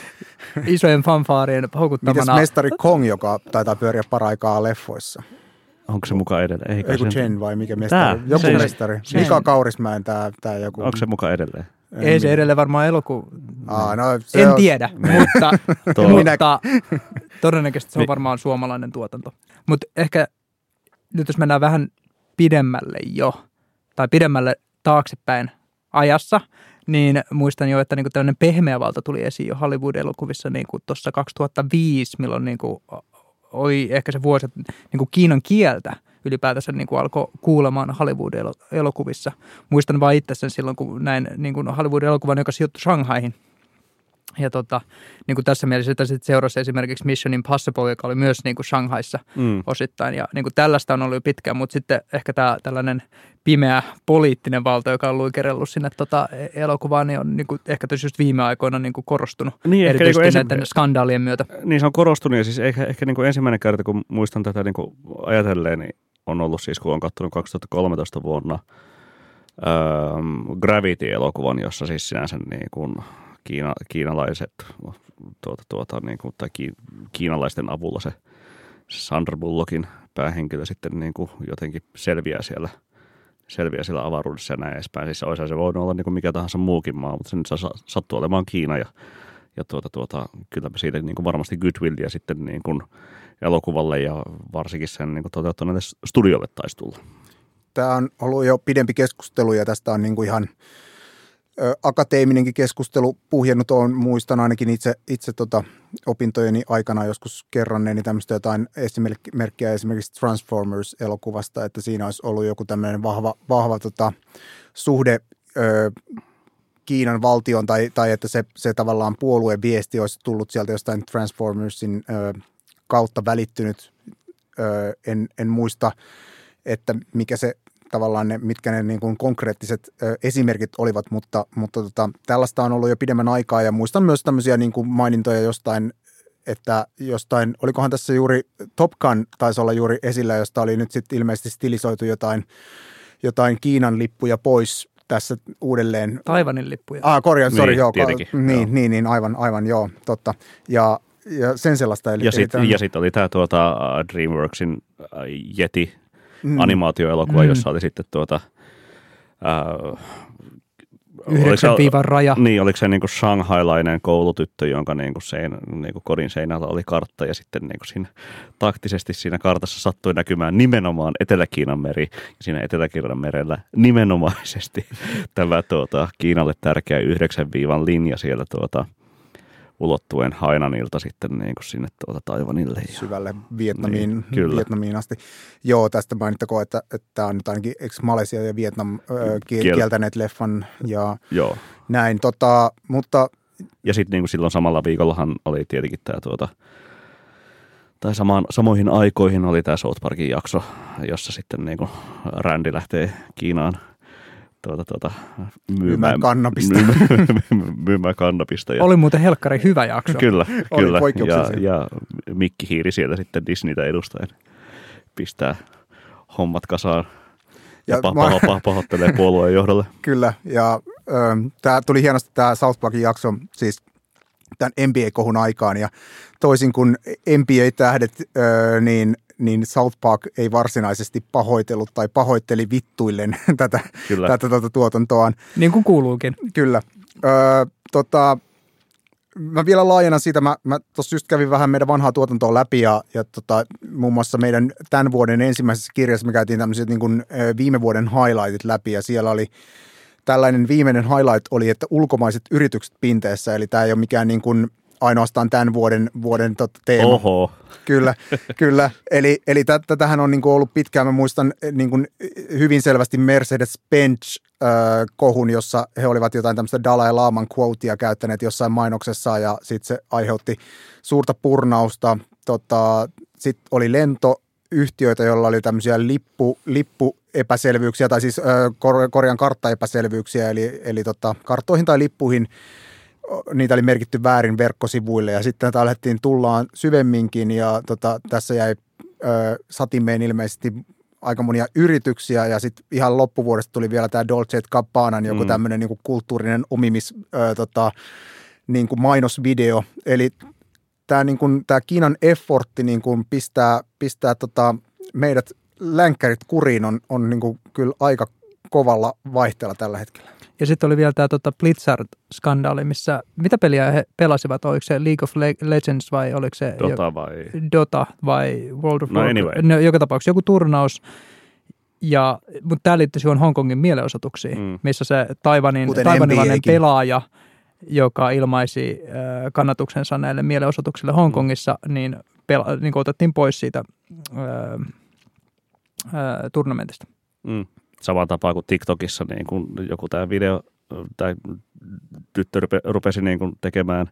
isojen fanfaarien Mites houkuttamana. mestari Kong, joka taitaa pyöriä paraikaa leffoissa? Onko se mukaan edelleen? Ei, kai Ei kun se- Chen vai mikä mestari? Tää, Joku se- mestari. Chen. Mika Kaurismäen tämä tää joku. Onko se mukaan edelleen? Ei se edelleen varmaan eloku... Aa, no, se En on, tiedä, mutta, Tuo- mutta todennäköisesti se on Niin. varmaan suomalainen tuotanto. Mutta ehkä nyt jos mennään vähän pidemmälle jo, tai pidemmälle taaksepäin ajassa, niin muistan jo, että niinku tämmöinen pehmeä valta tuli esiin jo Hollywood-elokuvissa niinku tuossa 2005, milloin niinku oli ehkä se vuosi, että niinku Kiinan kieltä ylipäätänsä niinku alkoi kuulemaan Hollywood-elokuvissa. Muistan vaan itse sen silloin, kun näin niinku Hollywood-elokuvan, joka sijoittui Shanghaihin. Ja tota, niin kuin tässä mielessä sitä sitten seurasi esimerkiksi Mission Impossible, joka oli myös niin kuin Shanghaissa Mm. osittain. Ja niin kuin tällaista on ollut jo pitkään, mutta sitten ehkä tämä tällainen pimeä poliittinen valta, joka on luikerellut sinne tota elokuvaan, niin on niin kuin ehkä tässä just viime aikoina niin kuin korostunut. Niin, ehkä erityisesti niin kuin näiden skandaalien myötä. Niin se on korostunut ja siis ehkä, ehkä niin kuin ensimmäinen kerta, kun muistan tätä niin kuin ajatelleen, niin on ollut siis, kun on katsonut 2013 vuonna öö, Gravity-elokuvan, jossa siis sinänsä niin kuin Kiina, kiinalaiset tuota, tuota, niin kuin, tai ki, kiinalaisten avulla se, Sandra Bullockin päähenkilö sitten niin kuin jotenkin selviää siellä selviää siellä avaruudessa ja näin edespäin. Siis olisihan se voinut olla niin kuin mikä tahansa muukin maa, mutta se nyt sa- sattuu olemaan Kiina ja, ja tuota, tuota, kyllä siitä niin kuin varmasti goodwillia sitten niin kuin elokuvalle ja varsinkin sen niin toteuttaneelle studiolle taisi tulla. Tämä on ollut jo pidempi keskustelu ja tästä on niin kuin ihan akateeminenkin keskustelu puhjennut. On, muistan ainakin itse, itse tota, opintojeni aikana joskus kerranneeni tämmöistä jotain esimerkkiä esimerkiksi Transformers-elokuvasta, että siinä olisi ollut joku tämmöinen vahva, vahva tota, suhde ö, Kiinan valtion tai, tai että se, se tavallaan puolueen viesti olisi tullut sieltä jostain Transformersin ö, kautta välittynyt. Ö, en, en muista, että mikä se tavallaan ne, mitkä ne niin kuin konkreettiset ö, esimerkit olivat, mutta, mutta tota, tällaista on ollut jo pidemmän aikaa ja muistan myös tämmöisiä niin kuin mainintoja jostain että jostain, olikohan tässä juuri Top Gun taisi olla juuri esillä, josta oli nyt sitten ilmeisesti stilisoitu jotain, jotain Kiinan lippuja pois tässä uudelleen. Taivanin lippuja. Ah, korjaan, Niin, sori, joo, tietenkin, niin, joo. niin, niin, aivan, aivan, joo, totta. Ja, ja sen sellaista. Eli, Ja sitten tämän- sit oli tämä tuota, äh, DreamWorksin äh, Yeti Mm. animaatioelokuva, Mm. jossa oli sitten tuota, äh, Yhdeksän viivan raja. Niin, oliko se niinku shanghailainen koulutyttö, jonka niinku sein, niinku kodin seinällä oli kartta ja sitten niinku siinä, taktisesti siinä kartassa sattui näkymään nimenomaan Etelä-Kiinan meri. Ja siinä Etelä-Kiinan merellä nimenomaisesti tämä tuota, Kiinalle tärkeä yhdeksän viivan linja siellä tuota, ulottuen Hainanilta sitten niinku sinne tuota Taivanille. Ja, syvälle Vietnamiin, Niin, kyllä. Vietnamiin asti. Joo, tästä mainittakoon, että, että tämä on nyt ainakin eikö Malesia ja Vietnam ki- Kiel- kieltäneet leffan ja joo. näin. Tota, mutta Ja sitten niinku silloin samalla viikollahan oli tietenkin tämä tuota, tai samaan, samoihin aikoihin oli tämä South Parkin jakso, jossa sitten niinku Randy lähtee Kiinaan tuota, tuota, Myymään kannabista. Myymään, myymään kannabista. Ja, Oli muuten helkkari hyvä jakso. Kyllä, Oli kyllä. Ja, ja Mikki Hiiri sieltä sitten Disneytä edustaen pistää hommat kasaan ja, Ja mä- paho, paho, pahoittelee puolueen johdolle. kyllä, ja tämä tuli hienosti tämä South Parkin jakso, siis tämän NBA-kohun aikaan, ja toisin kuin NBA-tähdet, ö, niin, niin South Park ei varsinaisesti pahoitellut tai pahoitteli vittuillen tätä, Kyllä. tätä tuota tuotantoaan. Niin kuin kuuluukin. Kyllä. Öö, tota, mä vielä laajennan siitä. Mä, mä tuossa just kävin vähän meidän vanhaa tuotantoa läpi ja, ja tota, muun muassa meidän tämän vuoden ensimmäisessä kirjassa me käytiin tämmöiset niin kuin, viime vuoden highlightit läpi ja siellä oli tällainen viimeinen highlight oli, että ulkomaiset yritykset pinteessä, eli tämä ei ole mikään niin kuin ainoastaan tämän vuoden, vuoden tota, teema. Oho. Kyllä, kyllä. Eli, eli tä- tätähän on niin kuin ollut pitkään. Mä muistan eh, niin kuin hyvin selvästi Mercedes-Benz äh, kohun, jossa he olivat jotain tämmöistä Dalai Laman quotea käyttäneet jossain mainoksessa ja sitten se aiheutti suurta purnausta. Tota, sitten oli lentoyhtiöitä, joilla oli tämmöisiä lippu, lippuepäselvyyksiä tai siis äh, kor- korjan karttaepäselvyyksiä, eli, eli tota, karttoihin tai lippuihin niitä oli merkitty väärin verkkosivuille ja sitten tätä alettiin tullaan syvemminkin ja tota, tässä jäi ö, satimeen ilmeisesti aika monia yrityksiä ja sitten ihan loppuvuodesta tuli vielä tämä Dolce Gabbanan joku Mm. tämmöinen niinku kulttuurinen omimis ö, tota, niinku mainosvideo. Eli tämä niinku, tää Kiinan effortti niinku pistää, pistää tota, meidät länkkärit kuriin on, on niinku kyllä aika kovalla vaihteella tällä hetkellä. Ja sitten oli vielä tämä tota Blizzard-skandaali, missä, mitä peliä he pelasivat? Oliko se League of Le- Legends vai oliko se Dota vai? Dota vai World of No Warcraft? anyway. No, joka tapauksessa joku turnaus. Ja, mutta tämä liittyy siihen Hongkongin mielenosoituksiin, Mm. mm. missä se Taivanin, taivanilainen NBAkin. pelaaja, joka ilmaisi äh, kannatuksensa näille mielenosoituksille Hongkongissa, niin, pela, niin otettiin pois siitä äh, äh, turnamentista. Mm. Samaan tapaan kuin TikTokissa niin kun joku tämä video tai tyttö rupe, rupesi niin kun tekemään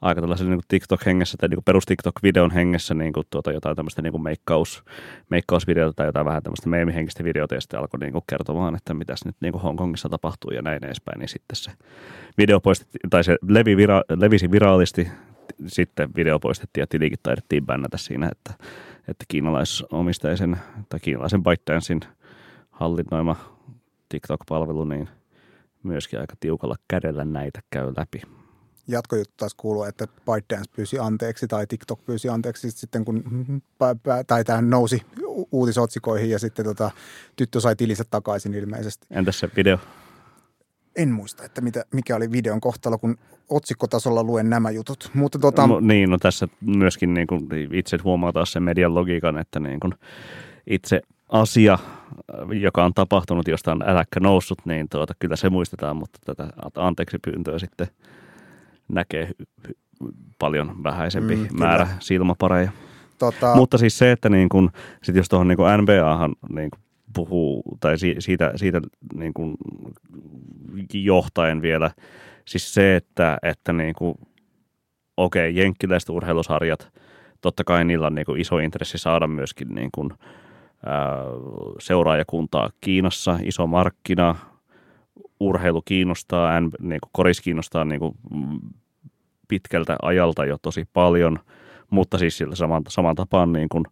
aika tällaisen niin TikTok-hengessä tai niin perus TikTok-videon hengessä niin kuin tuota, jotain tämmöistä niin meikkaus, meikkausvideota tai jotain vähän tämmöistä meemihenkistä videota ja sitten alkoi niin kuin kertomaan, että mitäs nyt niin kuin Hongkongissa tapahtuu ja näin edespäin, niin sitten se video poistettiin, tai se levi vira, levisi viraalisti, sitten video poistettiin ja tilikin taidettiin bännätä siinä, että, että kiinalaisomisteisen tai kiinalaisen ByteDancein hallinnoima TikTok-palvelu, niin myöskin aika tiukalla kädellä näitä käy läpi. jatkojuttu taas kuuluu, että ByteDance pyysi anteeksi tai TikTok pyysi anteeksi sitten kun tai tämä nousi uutisotsikoihin ja sitten tota, tyttö sai tilinsä takaisin ilmeisesti. Entäs se video? En muista, että mitä, mikä oli videon kohtalo, kun otsikkotasolla luen nämä jutut. Mutta tota, No, niin, no tässä myöskin niin kuin itse huomaa taas sen median logiikan, että niin kuin itse asia, joka on tapahtunut, josta on äläkkä noussut, niin tuota, kyllä se muistetaan, mutta tätä anteeksi pyyntöä sitten näkee paljon vähäisempi Mm, mm, kyllä. määrä silmapareja. tota, Mutta siis se, että niin kun, sit jos tuohon niin NBAhan niin kun puhuu, tai si- siitä, siitä niin kun johtaen vielä, siis se, että, että niin kuin, okei, jenkkiläiset urheilusarjat, totta kai niillä on niin iso intressi saada myöskin niin kuin, ää, seuraajakuntaa Kiinassa, iso markkina, urheilu kiinnostaa, niin kuin koris kiinnostaa niin kuin pitkältä ajalta jo tosi paljon, Mutta siis sillä saman, saman tapaan niin kuin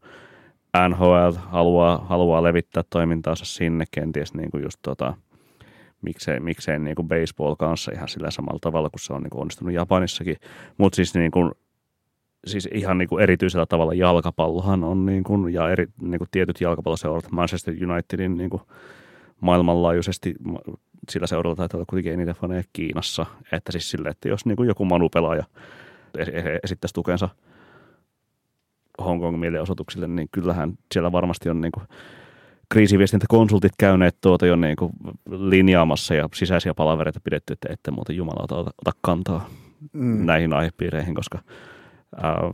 NHL haluaa, haluaa levittää toimintaansa sinne kenties niin kuin just tota, miksei, miksei niin kuin baseball kanssa ihan sillä samalla tavalla kuin se on niin kuin onnistunut Japanissakin. Mutta siis, niin kuin, siis ihan niin kuin erityisellä tavalla jalkapallohan on niin kuin, ja eri, niin kuin tietyt jalkapalloseurat Manchester Unitedin niin kuin maailmanlaajuisesti sillä seuralla taitaa olla kuitenkin eniten faneja Kiinassa. Että siis sille, että jos niin kuin joku Manu-pelaaja esittäisi tukensa Hongkong mielenosoituksille, niin kyllähän siellä varmasti on niin kuin kriisiviestintäkonsultit käyneet tuota jo niin kuin linjaamassa ja sisäisiä palavereita pidetty, että ette muuten jumalauta ota, ota kantaa mm. näihin aihepiireihin, koska ää,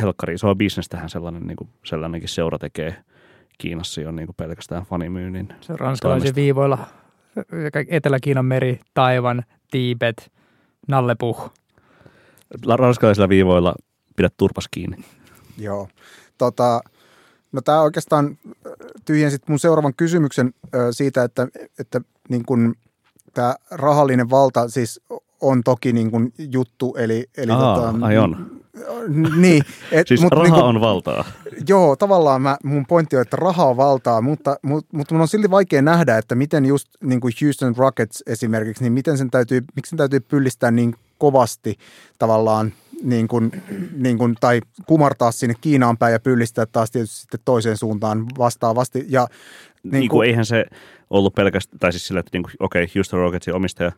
helkkari isoa bisnestähän sellainen, niin kuin, sellainenkin seura tekee Kiinassa jo niin kuin pelkästään fanimyynnin. Se on ranskalaisen viivoilla Etelä-Kiinan meri, Taivan, Tiibet, Nallepuh. Ranskalaisilla viivoilla pidä turpas kiinni. Joo. Tota, no tämä oikeastaan tyhjensi mun seuraavan kysymyksen siitä, että, että niin kun tämä rahallinen valta siis on toki niin kun juttu, eli... eli Aa, tota, ai on. Niin. Et, siis mut, raha niin kun, on valtaa. Joo, tavallaan mä, mun pointti on, että raha on valtaa, mutta, mutta, mutta mun on silti vaikea nähdä, että miten just niin kuin Houston Rockets esimerkiksi, niin miten sen täytyy, miksi sen täytyy pyllistää niin kovasti tavallaan niin kuin, niin kuin, tai kumartaa sinne Kiinaan päin ja pyllistää taas tietysti sitten toiseen suuntaan vastaavasti. Ja, niin, niin kuin, eihän se ollut pelkästään, tai siis sillä, että niin okei, okay, Houston Rocketsin omistaja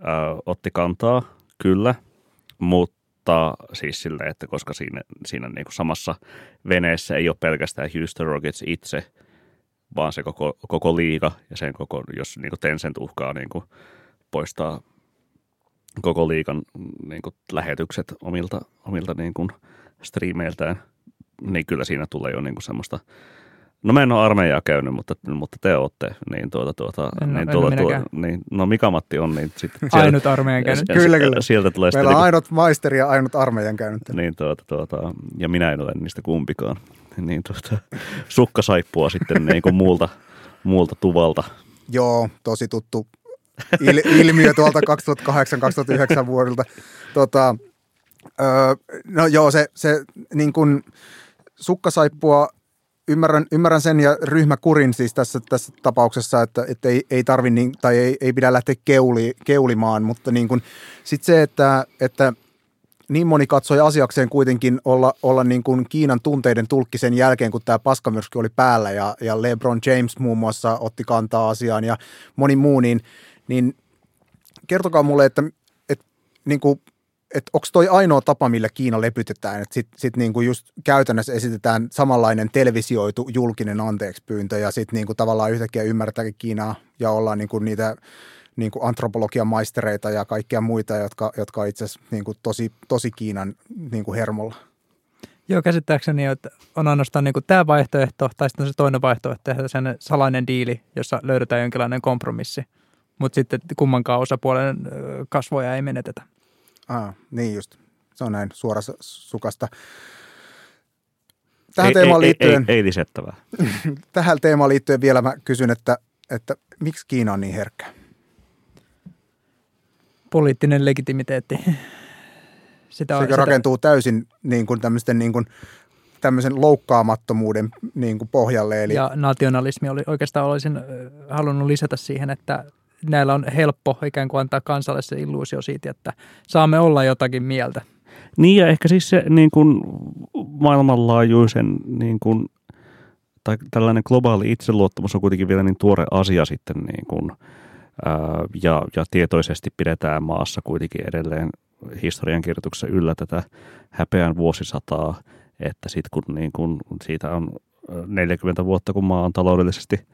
äh, otti kantaa, kyllä, mutta siis silleen, että koska siinä, siinä niin kuin samassa veneessä ei ole pelkästään Houston Rockets itse, vaan se koko, koko liiga ja sen koko, jos niin kuin Tencent uhkaa niin kuin poistaa koko liikan niin kuin, lähetykset omilta, omilta niin kuin, striimeiltään, niin kyllä siinä tulee jo niin kuin, semmoista No mä en ole armeijaa käynyt, mutta, mutta te olette. Niin tuota, tuota, en, niin, en tuota, tuota, niin, no Mika-Matti on, niin sitten... Sieltä, ainut armeijan käynyt. Kyllä, kyllä. Sieltä tulee Meillä on niin, ainut maisteri ja ainut armeijan käynyt. Niin, tuota, tuota, ja minä en ole niistä kumpikaan. Niin tuota, sukka saippua sitten niin kuin muulta, muulta tuvalta. Joo, tosi tuttu il, ilmiö tuolta 2008-2009 vuodelta. Tota, öö, no joo, se, se niin kuin sukkasaippua ymmärrän, ymmärrän sen ja ryhmäkurin siis tässä, tässä tapauksessa, että, että ei, ei tarvi niin, tai ei, ei pidä lähteä keuli, keulimaan, mutta niin kuin, sit se, että, että niin moni katsoi asiakseen kuitenkin olla, olla niin kuin Kiinan tunteiden tulkki sen jälkeen, kun tämä paskamyrsky oli päällä ja, ja LeBron James muun muassa otti kantaa asiaan ja moni muu, niin, niin kertokaa mulle, että, että niin kuin että onko toi ainoa tapa, millä Kiina lepytetään, että sitten sit niinku just käytännössä esitetään samanlainen televisioitu julkinen anteeksi pyyntö ja sitten niinku tavallaan yhtäkkiä ymmärtääkin Kiinaa ja ollaan niinku niitä niinku antropologian maistereita ja kaikkia muita, jotka, jotka on itse asiassa niinku tosi, tosi Kiinan niinku hermolla. Joo, käsittääkseni että on ainoastaan niin tämä vaihtoehto, tai sitten se toinen vaihtoehto, tehdä sen salainen diili, jossa löydetään jonkinlainen kompromissi. Mutta sitten kummankaan osapuolen kasvoja ei menetetä. Ah, niin just. Se on näin suorassa sukasta. Tähän ei, teemaan liittyen... Ei, ei, ei lisättävää. tähän teemaan liittyen vielä mä kysyn, että, että miksi Kiina on niin herkkä? Poliittinen legitimiteetti. Sitä on, Se sitä... rakentuu täysin niin kuin tämmöisten niin kuin, tämmöisen loukkaamattomuuden niin kuin pohjalle. Eli... Ja nationalismi oli, oikeastaan olisin halunnut lisätä siihen, että näillä on helppo ikään kuin antaa kansalle se illuusio siitä, että saamme olla jotakin mieltä. Niin ja ehkä siis se niin kuin maailmanlaajuisen niin kuin, tai tällainen globaali itseluottamus on kuitenkin vielä niin tuore asia sitten niin kuin, ää, ja, ja tietoisesti pidetään maassa kuitenkin edelleen historiankirjoituksessa yllä tätä häpeän vuosisataa, että sitten kun niin kun siitä on 40 vuotta, kun maa on taloudellisesti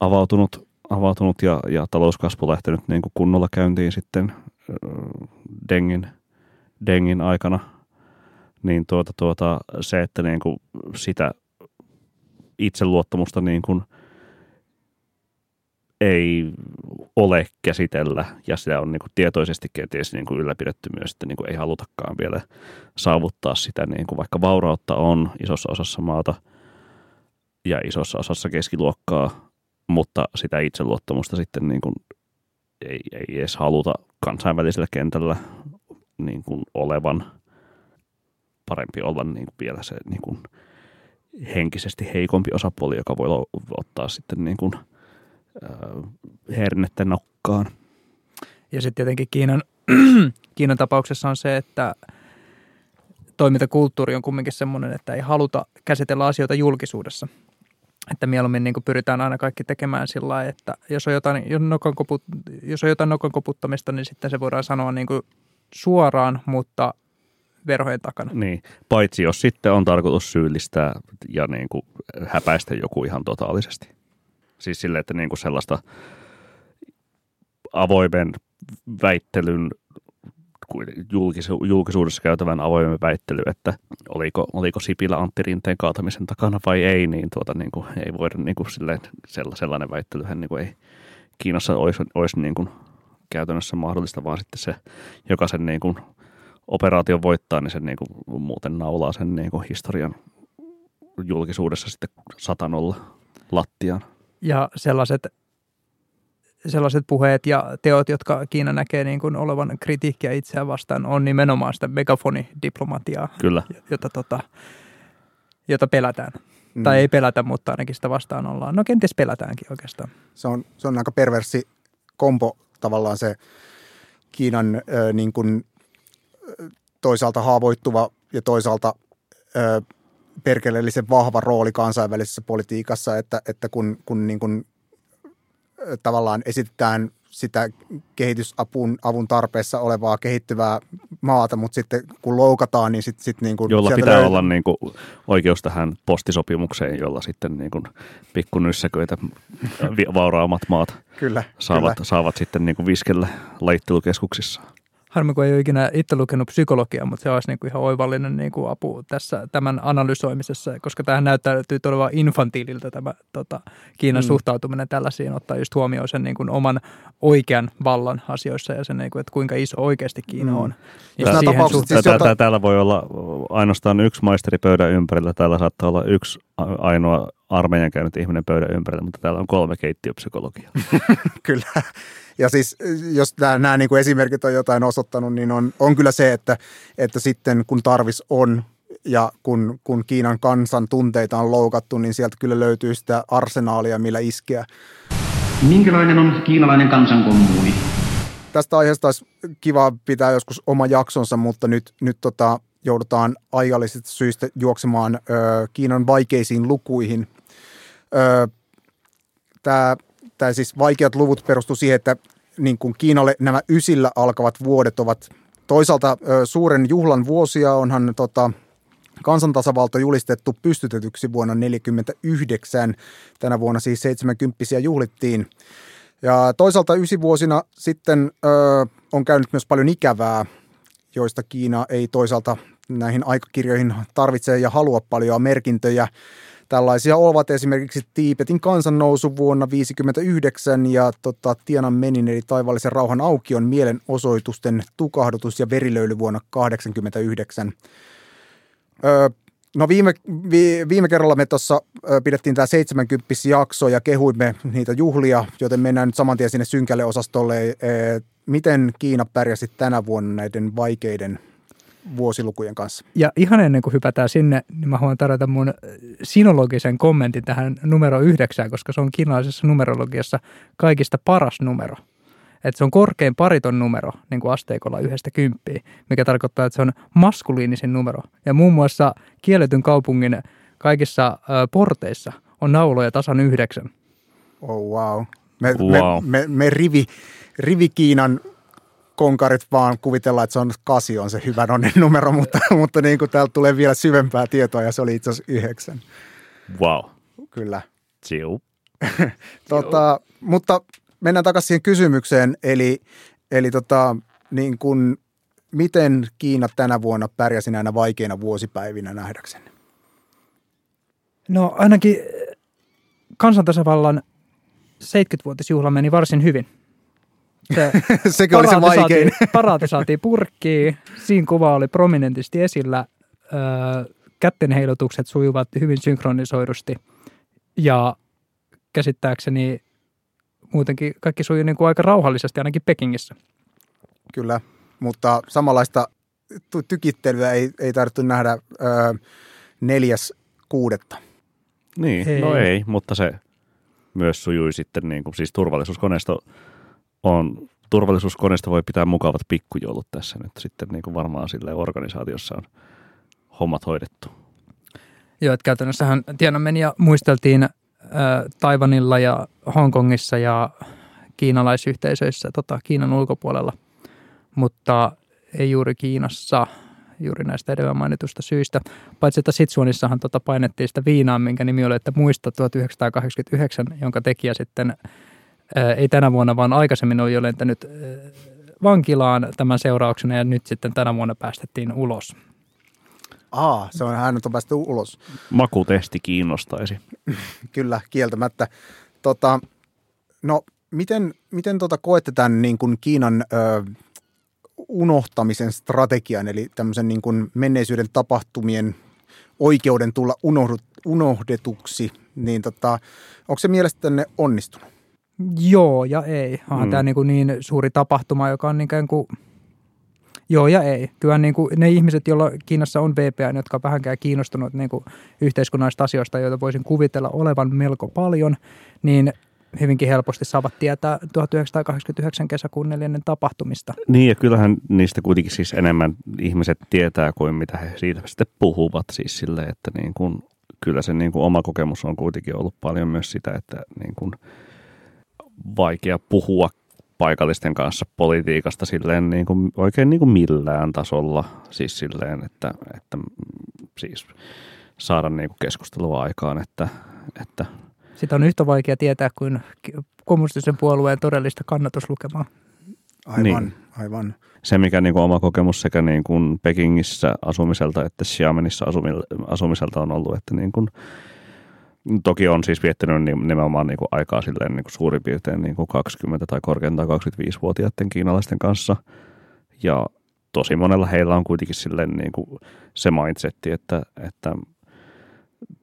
avautunut avautunut ja, ja talouskasvu lähtenyt niin kuin kunnolla käyntiin sitten Dengin, Dengin aikana, niin tuota, tuota, se, että niin kuin sitä itseluottamusta niin kuin ei ole käsitellä ja sitä on niin kuin tietoisesti kenties niin kuin ylläpidetty myös, että niin kuin ei halutakaan vielä saavuttaa sitä, niin kuin vaikka vaurautta on isossa osassa maata ja isossa osassa keskiluokkaa, mutta sitä itseluottamusta sitten niin kuin ei, ei edes haluta kansainvälisellä kentällä niin kuin olevan parempi olla niin kuin vielä se niin kuin henkisesti heikompi osapuoli, joka voi ottaa sitten niin kuin, äh, hernettä nokkaan. Ja sitten tietenkin Kiinan, Kiinan tapauksessa on se, että toimintakulttuuri on kumminkin semmoinen, että ei haluta käsitellä asioita julkisuudessa. Että mieluummin niin pyritään aina kaikki tekemään sillä lailla, että jos on jotain, jos nokan koput, jos on jotain nokan koputtamista, niin sitten se voidaan sanoa niin suoraan, mutta verhojen takana. Niin, paitsi jos sitten on tarkoitus syyllistää ja niin kuin häpäistä joku ihan totaalisesti. Siis sille, että niin kuin sellaista avoimen väittelyn julkisuudessa käytävän avoimen väittely, että oliko, oliko Sipilä Antti Rinteen kaatamisen takana vai ei, niin, tuota, niin kuin, ei voida niin kuin, silleen, sellainen väittelyhän niin kuin, ei Kiinassa olisi, olisi niin kuin, käytännössä mahdollista, vaan sitten se, joka sen niin kuin, operaation voittaa, niin se niin kuin, muuten naulaa sen niin kuin, historian julkisuudessa sitten satanolla lattiaan. Ja sellaiset sellaiset puheet ja teot, jotka Kiina näkee niin kuin olevan kritiikkiä itseään vastaan, on nimenomaan sitä megafonidiplomatiaa, Kyllä. jota, tota, jota pelätään. Mm. Tai ei pelätä, mutta ainakin sitä vastaan ollaan. No kenties pelätäänkin oikeastaan. Se on, se on aika perversi kompo tavallaan se Kiinan äh, niin kuin, toisaalta haavoittuva ja toisaalta äh, perkeleellisen vahva rooli kansainvälisessä politiikassa, että, että kun, kun niin kuin tavallaan esitetään sitä kehitysapun avun tarpeessa olevaa kehittyvää maata, mutta sitten kun loukataan, niin sitten sit niin kuin Jolla pitää löytyy... olla niin kuin oikeus tähän postisopimukseen, jolla sitten niin kuin pikkunyssäköitä vauraammat maat kyllä, saavat, kyllä. saavat sitten niin kuin viskellä laittelukeskuksissa. Harmi, kun ei ole ikinä itse lukenut psykologiaa, mutta se olisi niin kuin ihan oivallinen niin kuin apu tässä tämän analysoimisessa, koska tähän näyttäytyy todella infantiililta tämä tota, Kiinan mm. suhtautuminen tällaisiin, ottaa just huomioon sen niin kuin oman oikean vallan asioissa ja sen, niin kuin, että kuinka iso oikeasti Kiina on. Mm. Ja siis jota... Täällä voi olla ainoastaan yksi maisteri pöydän ympärillä, täällä saattaa olla yksi ainoa armeijan käynyt ihminen pöydän ympärillä, mutta täällä on kolme keittiöpsykologiaa. Kyllä. Ja siis jos nämä, nämä niin kuin esimerkit on jotain osoittanut, niin on, on kyllä se, että, että sitten kun tarvis on ja kun, kun Kiinan kansan tunteita on loukattu, niin sieltä kyllä löytyy sitä arsenaalia, millä iskeä. Minkälainen on kiinalainen kansankommuuni? Tästä aiheesta olisi kiva pitää joskus oma jaksonsa, mutta nyt, nyt tota, joudutaan aikallisista syistä juoksemaan ö, Kiinan vaikeisiin lukuihin. Tämä siis vaikeat luvut perustu siihen, että niin kuin Kiinalle nämä ysillä alkavat vuodet ovat toisaalta ö, suuren juhlan vuosia, onhan tota, kansantasavalta julistettu pystytetyksi vuonna 1949. Tänä vuonna siis 70 juhlittiin. Ja toisaalta ysivuosina sitten ö, on käynyt myös paljon ikävää, joista Kiina ei toisaalta näihin aikakirjoihin tarvitse ja halua paljon merkintöjä. Tällaisia ovat esimerkiksi Tiipetin kansannousu vuonna 1959 ja tota, Tiananmenin eli taivaallisen rauhan aukion mielenosoitusten tukahdutus ja verilöyly vuonna 1989. Öö, no viime, vi, viime kerralla me tuossa pidettiin tämä 70 jakso ja kehuimme niitä juhlia, joten mennään nyt saman tien sinne synkälle osastolle. E, miten Kiina pärjäsi tänä vuonna näiden vaikeiden vuosilukujen kanssa. Ja ihan ennen kuin hypätään sinne, niin mä haluan tarjota mun sinologisen kommentin tähän numero yhdeksään, koska se on kiinalaisessa numerologiassa kaikista paras numero. Että se on korkein pariton numero niin kuin asteikolla yhdestä kymppiä, mikä tarkoittaa, että se on maskuliinisin numero. Ja muun muassa kielletyn kaupungin kaikissa äh, porteissa on nauloja tasan yhdeksän. Oh wow. Me, wow. me, me, me rivi, rivi Kiinan konkarit vaan kuvitellaan, että se on kasi on se hyvän onnen numero, mutta, mutta niin kuin täältä tulee vielä syvempää tietoa ja se oli itse asiassa yhdeksän. Wow. Kyllä. Jiu. tota, mutta mennään takaisin siihen kysymykseen, eli, eli tota, niin kuin, miten Kiina tänä vuonna pärjäsi näinä vaikeina vuosipäivinä nähdäkseni? No ainakin kansantasavallan 70-vuotisjuhla meni varsin hyvin – se Sekin oli se vaikein. Saatiin, paraati saatiin purkkiin. Siinä kuva oli prominentisti esillä. Öö, kätten heilutukset sujuvat hyvin synkronisoidusti. Ja käsittääkseni muutenkin kaikki sujui niin kuin aika rauhallisesti ainakin Pekingissä. Kyllä. mutta samanlaista ty- tykittelyä ei, ei tarvittu nähdä ö, neljäs kuudetta. Niin, Ei. ei. no ei, mutta se myös sujui sitten, niin kuin, siis turvallisuuskoneisto on, turvallisuuskoneisto voi pitää mukavat pikkujoulut tässä nyt sitten niin kuin varmaan sille organisaatiossa on hommat hoidettu. Joo, että käytännössähän Tiananmenia muisteltiin Taivanilla ja Hongkongissa ja kiinalaisyhteisöissä tota, Kiinan ulkopuolella, mutta ei juuri Kiinassa juuri näistä edellä mainitusta syistä. Paitsi että Sitsuonissahan tota painettiin sitä viinaa, minkä nimi oli, että muista 1989, jonka tekijä sitten ei tänä vuonna, vaan aikaisemmin oli jo lentänyt vankilaan tämän seurauksena ja nyt sitten tänä vuonna päästettiin ulos. Aa, se on hän on päästy ulos. Makutesti kiinnostaisi. Kyllä, kieltämättä. Tota, no, miten, miten tota koette tämän niin kuin Kiinan ö, unohtamisen strategian, eli tämmöisen niin kuin menneisyyden tapahtumien oikeuden tulla unohdut, unohdetuksi, niin tota, onko se mielestänne onnistunut? Joo ja ei. Onhan mm. Tämä niin, kuin niin suuri tapahtuma, joka on ikään kuin... Joo ja ei. Kyllä niin kuin ne ihmiset, joilla Kiinassa on VPN, jotka on vähänkään kiinnostunut niin kuin yhteiskunnallisista asioista, joita voisin kuvitella olevan melko paljon, niin hyvinkin helposti saavat tietää 1989 kesäkuun neljännen tapahtumista. Niin ja kyllähän niistä kuitenkin siis enemmän ihmiset tietää kuin mitä he siitä sitten puhuvat siis silleen, että niin kuin, kyllä se niin kuin oma kokemus on kuitenkin ollut paljon myös sitä, että niin kuin vaikea puhua paikallisten kanssa politiikasta silleen niin kuin, oikein niin kuin millään tasolla. Siis silleen, että, että siis saada niin kuin keskustelua aikaan, että, että Sitä on yhtä vaikea tietää kuin kommunistisen puolueen todellista kannatuslukemaa. Aivan, Niin. aivan. se, mikä niin kuin oma kokemus sekä niin kuin Pekingissä asumiselta että Xiamenissa asumiselta on ollut, että niin kuin, toki on siis viettänyt ni- nimenomaan niin kuin aikaa silleen niin kuin suurin piirtein niin kuin 20 tai korkeintaan 25-vuotiaiden kiinalaisten kanssa. Ja tosi monella heillä on kuitenkin silleen niin kuin se mindsetti, että, että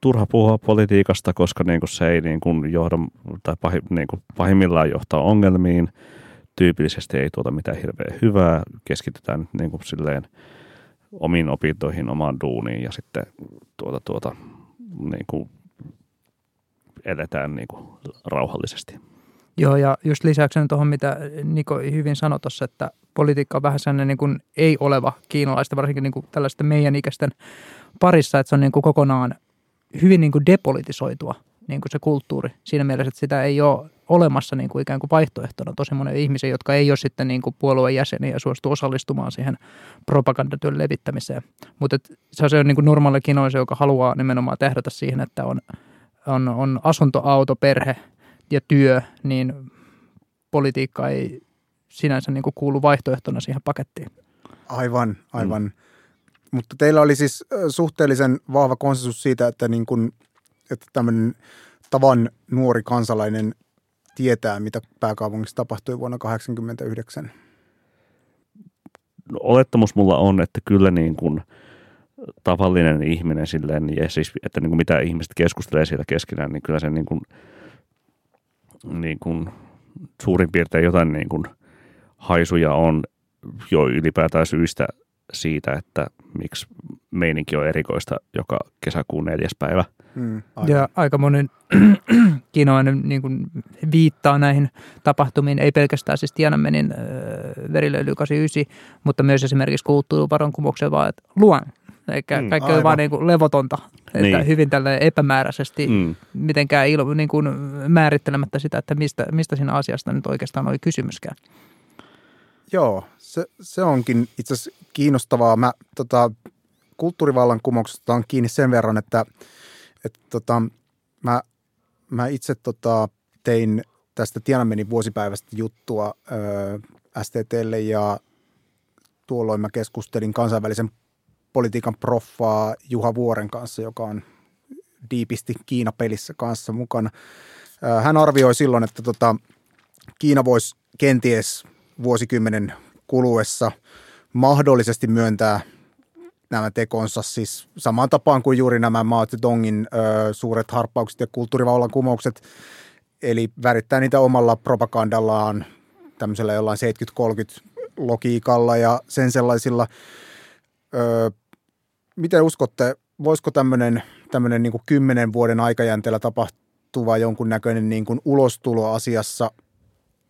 turha puhua politiikasta, koska niin kuin se ei niin kuin johda, tai pahi, niin kuin pahimmillaan johtaa ongelmiin. Tyypillisesti ei tuota mitään hirveän hyvää. Keskitytään niin kuin silleen omiin opintoihin, omaan duuniin ja sitten tuota, tuota, niin kuin eletään niin kuin rauhallisesti. Joo, ja just lisäyksenä tuohon, mitä Niko hyvin sanoi tuossa, että politiikka on vähän sellainen niin kuin ei-oleva kiinalaista, varsinkin niin kuin tällaisten meidän ikäisten parissa, että se on niin kuin kokonaan hyvin niin kuin depolitisoitua niin kuin se kulttuuri. Siinä mielessä, että sitä ei ole olemassa niin kuin ikään kuin vaihtoehtona tosi monen ihmisen, jotka ei ole sitten niin kuin puolueen jäseniä ja suostu osallistumaan siihen propagandatyön levittämiseen. Mutta se on niin kuin normaali kiinalaisen, joka haluaa nimenomaan tähdätä siihen, että on, on, on asunto, auto, perhe ja työ, niin politiikka ei sinänsä niin kuin kuulu vaihtoehtona siihen pakettiin. Aivan, aivan. Mm. Mutta teillä oli siis suhteellisen vahva konsensus siitä, että, niin kun, että tämmöinen tavan nuori kansalainen tietää, mitä pääkaupungissa tapahtui vuonna 1989. No, olettamus mulla on, että kyllä niin kuin tavallinen ihminen silleen, ja siis, että niin kuin mitä ihmiset keskustelee siitä keskenään, niin kyllä se niin kuin, niin kuin suurin piirtein jotain niin kuin haisuja on jo ylipäätään syistä siitä, että miksi meininki on erikoista joka kesäkuun neljäs päivä. Mm, Ja aika monen kiinalainen niin kuin viittaa näihin tapahtumiin, ei pelkästään siis Tiananmenin äh, verilöyly 89, mutta myös esimerkiksi kulttuurivaronkumouksen vaan, että luon. Eikä Mm, kaikki oli aivan. vaan niin kuin levotonta, että Niin. hyvin tällä epämääräisesti, mm. Mitenkään ilo, niin kuin määrittelemättä sitä, että mistä, mistä siinä asiasta nyt oikeastaan oli kysymyskään. Joo, se, se onkin itse asiassa kiinnostavaa. Mä tota, kulttuurivallankumouksesta on kiinni sen verran, että, että tota, mä, mä itse tota, tein tästä Tiananmenin vuosipäivästä juttua ö, STTlle ja tuolloin mä keskustelin kansainvälisen politiikan proffaa Juha Vuoren kanssa, joka on diipisti Kiina-pelissä kanssa mukana. Ö, Hän arvioi silloin, että tota, Kiina voisi kenties vuosikymmenen kuluessa mahdollisesti myöntää nämä tekonsa siis samaan tapaan kuin juuri nämä Mao Zedongin ö, suuret harppaukset ja kulttuurivallankumoukset, eli värittää niitä omalla propagandallaan tämmöisellä jollain 70-30 logiikalla ja sen sellaisilla, ö, miten uskotte, voisiko tämmöinen, tämmöinen niin kymmenen vuoden aikajänteellä tapahtuva jonkunnäköinen niin kuin ulostulo asiassa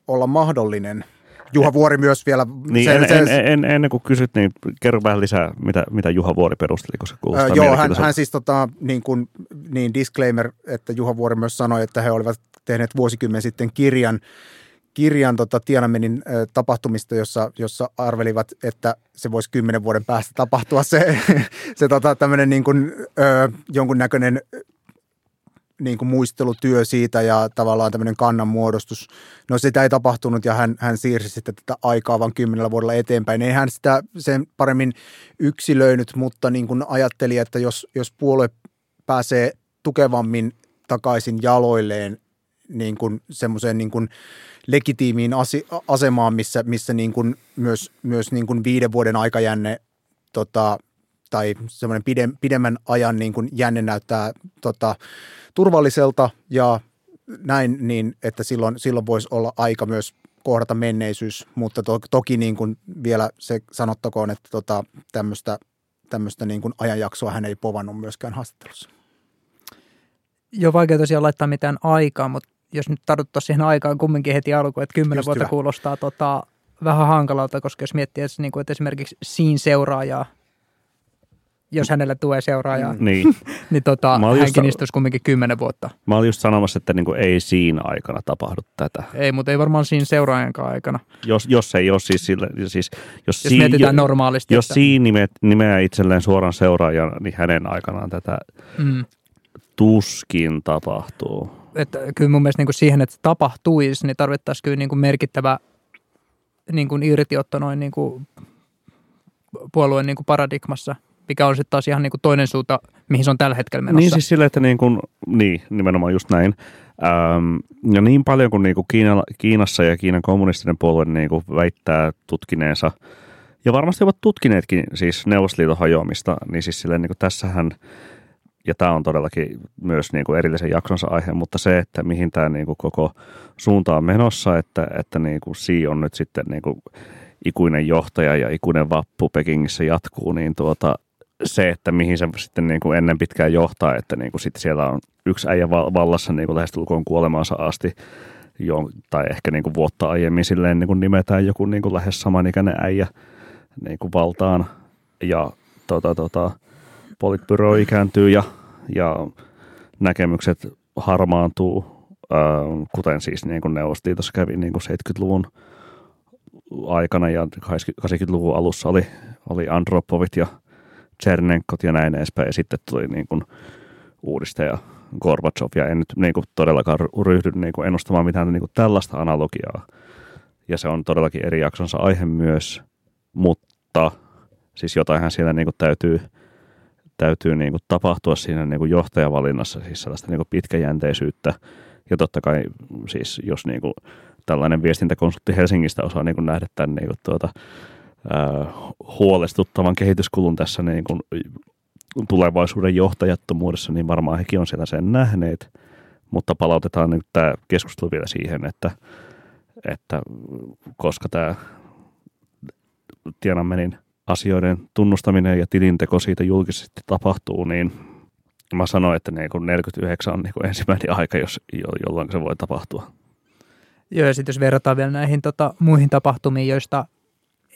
olla mahdollinen? Juha Vuori myös vielä. Niin, se, en, se, en, en, ennen kuin kysyt, niin kerro vähän lisää, mitä, mitä Juha Vuori perusteli, koska kuulostaa Joo, hän, hän siis tota, niin, kuin, niin disclaimer, että Juha Vuori myös sanoi, että he olivat tehneet vuosikymmen sitten kirjan, kirjan tota Tiananmenin ö, tapahtumista, jossa, jossa arvelivat, että se voisi kymmenen vuoden päästä tapahtua se, se tota, tämmöinen niin kuin, ö, jonkunnäköinen niin kuin muistelutyö siitä ja tavallaan tämmöinen kannanmuodostus. No sitä ei tapahtunut ja hän, hän siirsi sitten tätä aikaa vain kymmenellä vuodella eteenpäin. Ei hän sitä sen paremmin yksilöinyt, mutta niin kuin ajatteli, että jos, jos puolue pääsee tukevammin takaisin jaloilleen niin kuin semmoiseen niin kuin legitiimiin asemaan, missä, missä niin kuin myös, myös niin kuin viiden vuoden aikajänne tota, tai semmoinen pidemmän ajan niin kuin jänne näyttää tota, turvalliselta ja näin, niin että silloin, silloin voisi olla aika myös kohdata menneisyys, mutta to, toki niin kuin vielä se sanottakoon, että tota, tämmöistä, tämmöistä niin kuin ajanjaksoa hän ei povannut myöskään haastattelussa. Joo, vaikea tosiaan laittaa mitään aikaa, mutta jos nyt tartuttaisiin siihen aikaan kumminkin heti alkuun, että kymmenen vuotta hyvä. kuulostaa tota, vähän hankalalta, koska jos miettii, että, niin kuin, että esimerkiksi siinä seuraajaa jos hänellä tulee seuraajaa, mm. niin, niin tota, hänkin just, istuisi kumminkin kymmenen vuotta. Mä olin just sanomassa, että niinku ei siinä aikana tapahdu tätä. Ei, mutta ei varmaan siinä seuraajankaan aikana. Jos, jos ei ole siis sille, siis jos, jos siinä, mietitään normaalisti. Jos että... siinä nimeä, nimeää itselleen suoran seuraajan, niin hänen aikanaan tätä mm. tuskin tapahtuu. Että kyllä mun mielestä niin kuin siihen, että se tapahtuisi, niin tarvittaisiin kyllä niin kuin merkittävä niin kuin irtiotto noin niin kuin puolueen niin kuin paradigmassa – mikä on sitten taas ihan niin kuin toinen suunta, mihin se on tällä hetkellä menossa. Niin siis sille, että niin kuin, niin, nimenomaan just näin. Ähm, ja niin paljon kuin, niin kuin Kiina, Kiinassa ja Kiinan kommunistinen puolue niin kuin väittää tutkineensa, ja varmasti ovat tutkineetkin siis Neuvostoliiton hajoamista, niin siis silleen niin kuin tässähän, ja tämä on todellakin myös niin kuin erillisen jaksonsa aihe, mutta se, että mihin tämä niin kuin koko suunta on menossa, että, että niin kuin Xi on nyt sitten niin kuin ikuinen johtaja ja ikuinen vappu Pekingissä jatkuu, niin tuota, se, että mihin se sitten niin kuin ennen pitkään johtaa, että niin kuin sitten siellä on yksi äijä vallassa niin kuin lähestulkoon kuolemaansa asti, jo, tai ehkä niin kuin vuotta aiemmin silleen niin kuin nimetään joku niin kuin lähes samanikäinen äijä niin kuin valtaan, ja tota, tota, politbyro ikääntyy ja, ja näkemykset harmaantuu, kuten siis niin kuin Neuvostoliitossa kävi niin kuin 70-luvun aikana ja 80-luvun alussa oli, oli Andropovit ja Tsernenkot ja näin edespäin. Ja sitten tuli niin kuin uudistaja Gorbachev ja en nyt niin kuin todellakaan ryhdy niin kuin ennustamaan mitään niin kuin tällaista analogiaa. Ja se on todellakin eri jaksonsa aihe myös, mutta siis jotainhan siellä niin kuin täytyy, täytyy niin kuin tapahtua siinä niin kuin johtajavalinnassa, siis sellaista niin kuin pitkäjänteisyyttä. Ja totta kai siis jos niin kuin tällainen viestintäkonsultti Helsingistä osaa niin kuin nähdä tämän niin kuin tuota, huolestuttavan kehityskulun tässä niin kuin tulevaisuuden johtajattomuudessa, niin varmaan hekin on siellä sen nähneet. Mutta palautetaan nyt tämä keskustelu vielä siihen, että, että koska tämä Tiananmenin asioiden tunnustaminen ja tilinteko siitä julkisesti tapahtuu, niin mä sanoin, että niin kuin 49 on niin ensimmäinen aika, jos, jolloin se voi tapahtua. Joo, ja sitten jos verrataan vielä näihin tota, muihin tapahtumiin, joista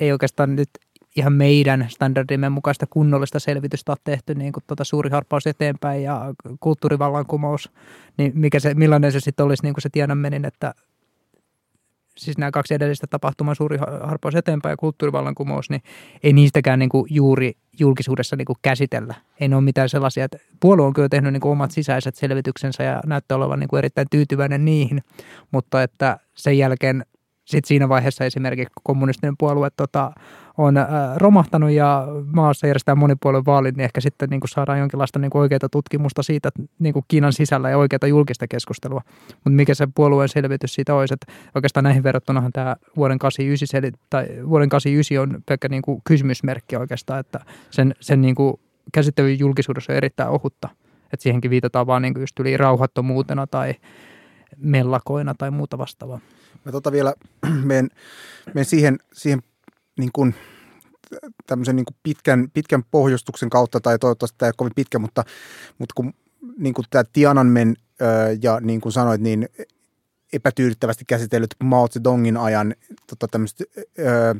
ei oikeastaan nyt ihan meidän standardimme mukaista kunnollista selvitystä ole tehty niin kuin tuota suuri harppaus eteenpäin ja kulttuurivallankumous, niin mikä se, millainen se sitten olisi niin kuin se Tiananmenin, että siis nämä kaksi edellistä tapahtumaa, suuri harppaus eteenpäin ja kulttuurivallankumous, niin ei niistäkään niin kuin juuri julkisuudessa niin kuin käsitellä. Ei ne ole mitään sellaisia, että puolue on kyllä tehnyt niin kuin omat sisäiset selvityksensä ja näyttää olevan niin kuin erittäin tyytyväinen niihin, mutta että sen jälkeen sitten siinä vaiheessa esimerkiksi kommunistinen puolue tota, on äh, romahtanut ja maassa järjestetään monipuolueen vaalit, niin ehkä sitten niin kuin saadaan jonkinlaista niin kuin oikeaa tutkimusta siitä niin kuin Kiinan sisällä ja oikeaa julkista keskustelua. Mutta mikä se puolueen selvitys siitä olisi, että oikeastaan näihin verrattunahan tämä vuoden 89, seli, tai vuoden 89 on pelkkä niin kuin kysymysmerkki oikeastaan, että sen, sen niin kuin käsittely julkisuudessa on erittäin ohutta. Että siihenkin viitataan vaan niin kuin just yli rauhattomuutena tai mellakoina tai muuta vastaavaa. Mä tota vielä menen, menen siihen, siihen niin kuin, tämmöisen niin kuin pitkän, pitkän pohjustuksen kautta, tai toivottavasti tämä ei ole kovin pitkä, mutta, mutta kun niin kuin tämä Tiananmen ja niin kuin sanoit, niin epätyydyttävästi käsitellyt Mao Zedongin ajan tota, tämmöiset ö,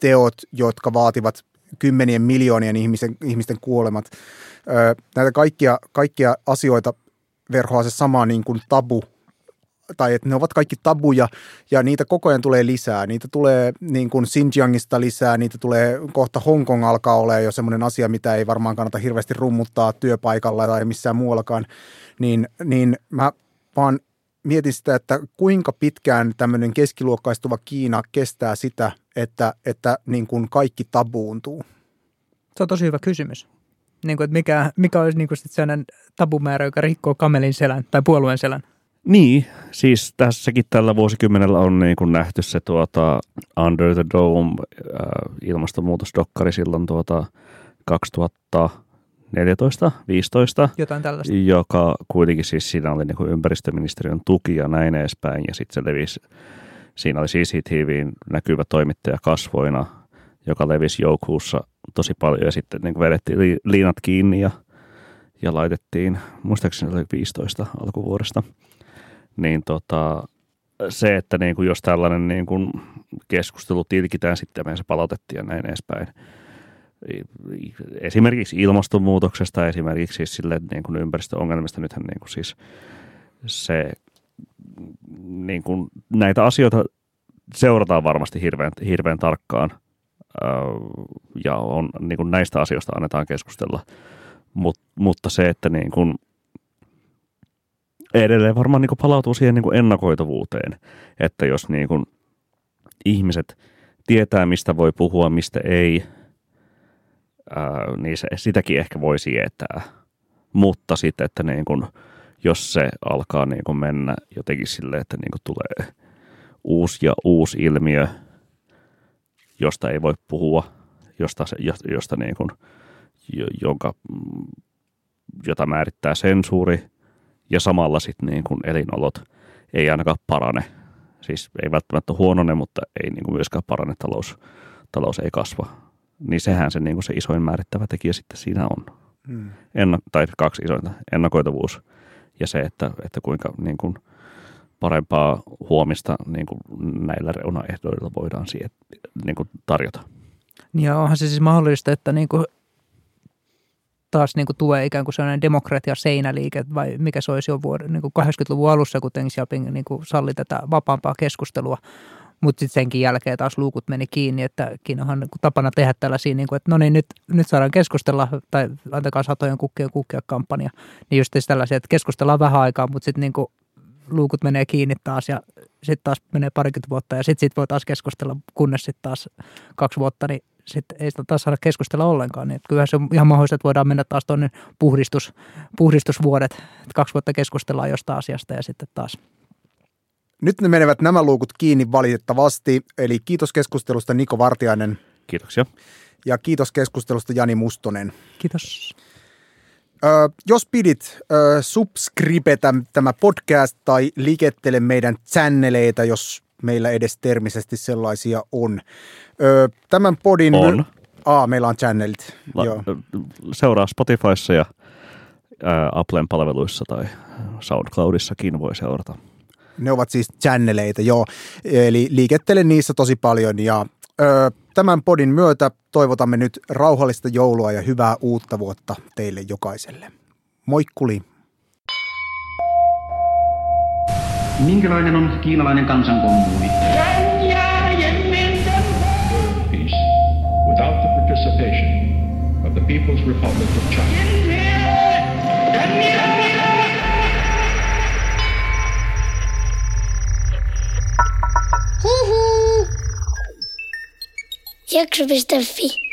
teot, jotka vaativat kymmenien miljoonien ihmisten, ihmisten kuolemat. Ö, näitä kaikkia, kaikkia asioita verhoaa se sama niin kuin tabu tai että ne ovat kaikki tabuja ja niitä koko ajan tulee lisää. Niitä tulee niin kuin Xinjiangista lisää, niitä tulee kohta Hongkong alkaa olla jo semmoinen asia, mitä ei varmaan kannata hirveästi rummuttaa työpaikalla tai missään muuallakaan. Niin, niin mä vaan mietin sitä, että kuinka pitkään tämmöinen keskiluokkaistuva Kiina kestää sitä, että, että niin kuin kaikki tabuuntuu. Se on tosi hyvä kysymys. Niin kuin, että mikä, mikä olisi niin kuin sellainen tabumäärä, joka rikkoo kamelin selän tai puolueen selän? Niin, siis tässäkin tällä vuosikymmenellä on niin kuin nähty se tuota Under the Dome äh, ilmastonmuutosdokkari silloin tuota 2014, 15, Jotain tällaista. joka kuitenkin siis siinä oli niin kuin ympäristöministeriön tuki ja näin edespäin. Ja sitten se levisi, siinä oli CCTVin näkyvä toimittaja kasvoina, joka levisi joukuussa tosi paljon. Ja sitten niin kuin vedettiin liinat kiinni ja, ja laitettiin, muistaakseni se oli 15 alkuvuodesta – niin tota, se, että niin kuin jos tällainen niin kuin keskustelu tilkitään sitten se palautettiin ja näin edespäin. Esimerkiksi ilmastonmuutoksesta, esimerkiksi siis sille niin kuin ympäristöongelmista, nythän niin kuin siis se, niin kuin näitä asioita seurataan varmasti hirveän, hirveän tarkkaan ja on, niin kuin näistä asioista annetaan keskustella, Mut, mutta se, että niin kuin – edelleen varmaan niin palautuu siihen niin ennakoitavuuteen, että jos niin kuin ihmiset tietää, mistä voi puhua, mistä ei, ää, niin se, sitäkin ehkä voi sietää. Mutta sitten, että niin kuin, jos se alkaa niin kuin mennä jotenkin silleen, että niin kuin tulee uusi ja uusi ilmiö, josta ei voi puhua, josta, josta niin kuin, jonka, jota määrittää sensuuri – ja samalla sitten niin kuin elinolot ei ainakaan parane. Siis ei välttämättä huonone, mutta ei niin kuin myöskään parane, talous, talous ei kasva. Niin sehän se, niin kuin se isoin määrittävä tekijä sitten siinä on. Hmm. Enna, tai kaksi isointa, ennakoitavuus ja se, että, että kuinka niin kuin parempaa huomista niin kuin näillä reunaehdoilla voidaan siihen, niin kuin tarjota. Ja onhan se siis mahdollista, että niin kuin taas niin kuin tulee ikään kuin sellainen demokratia-seinäliike, vai mikä se olisi jo vuoden, niin kuin 80-luvun alussa, kun Deng Xiaoping niin kuin salli tätä vapaampaa keskustelua. Mutta sitten senkin jälkeen taas luukut meni kiinni, että Kiinahan niin tapana tehdä tällaisia, niin kuin, että no niin, nyt, nyt saadaan keskustella, tai antakaa satojen kukkien kukkia kampanja. Niin just tällaisia, että keskustellaan vähän aikaa, mutta sitten niin luukut menee kiinni taas ja sitten taas menee parikymmentä vuotta ja sitten sit voi taas keskustella, kunnes sitten taas kaksi vuotta, niin sitten ei sitä taas saada keskustella ollenkaan. Niin kyllähän se on ihan mahdollista, että voidaan mennä taas tuonne puhdistus, puhdistusvuodet, että kaksi vuotta keskustellaan jostain asiasta ja sitten taas nyt ne menevät nämä luukut kiinni valitettavasti, eli kiitos keskustelusta Niko Vartiainen. Kiitoksia. Ja kiitos keskustelusta Jani Mustonen. Kiitos. Ö, jos pidit ö, subscribetä tämä podcast tai likettele meidän channeleita, jos meillä edes termisesti sellaisia on. Ö, tämän podin... On. Aa, meillä on channelit. La- Joo. Seuraa Spotifyssa ja ää, Applen palveluissa tai SoundCloudissakin voi seurata. Ne ovat siis channeleita, joo. Eli liikettelen niissä tosi paljon ja ö, tämän podin myötä toivotamme nyt rauhallista joulua ja hyvää uutta vuotta teille jokaiselle. Moikkuli! Minkälainen on kiinalainen kansankommuuni? Peace without the participation of the People's Republic of China. Jakso.fi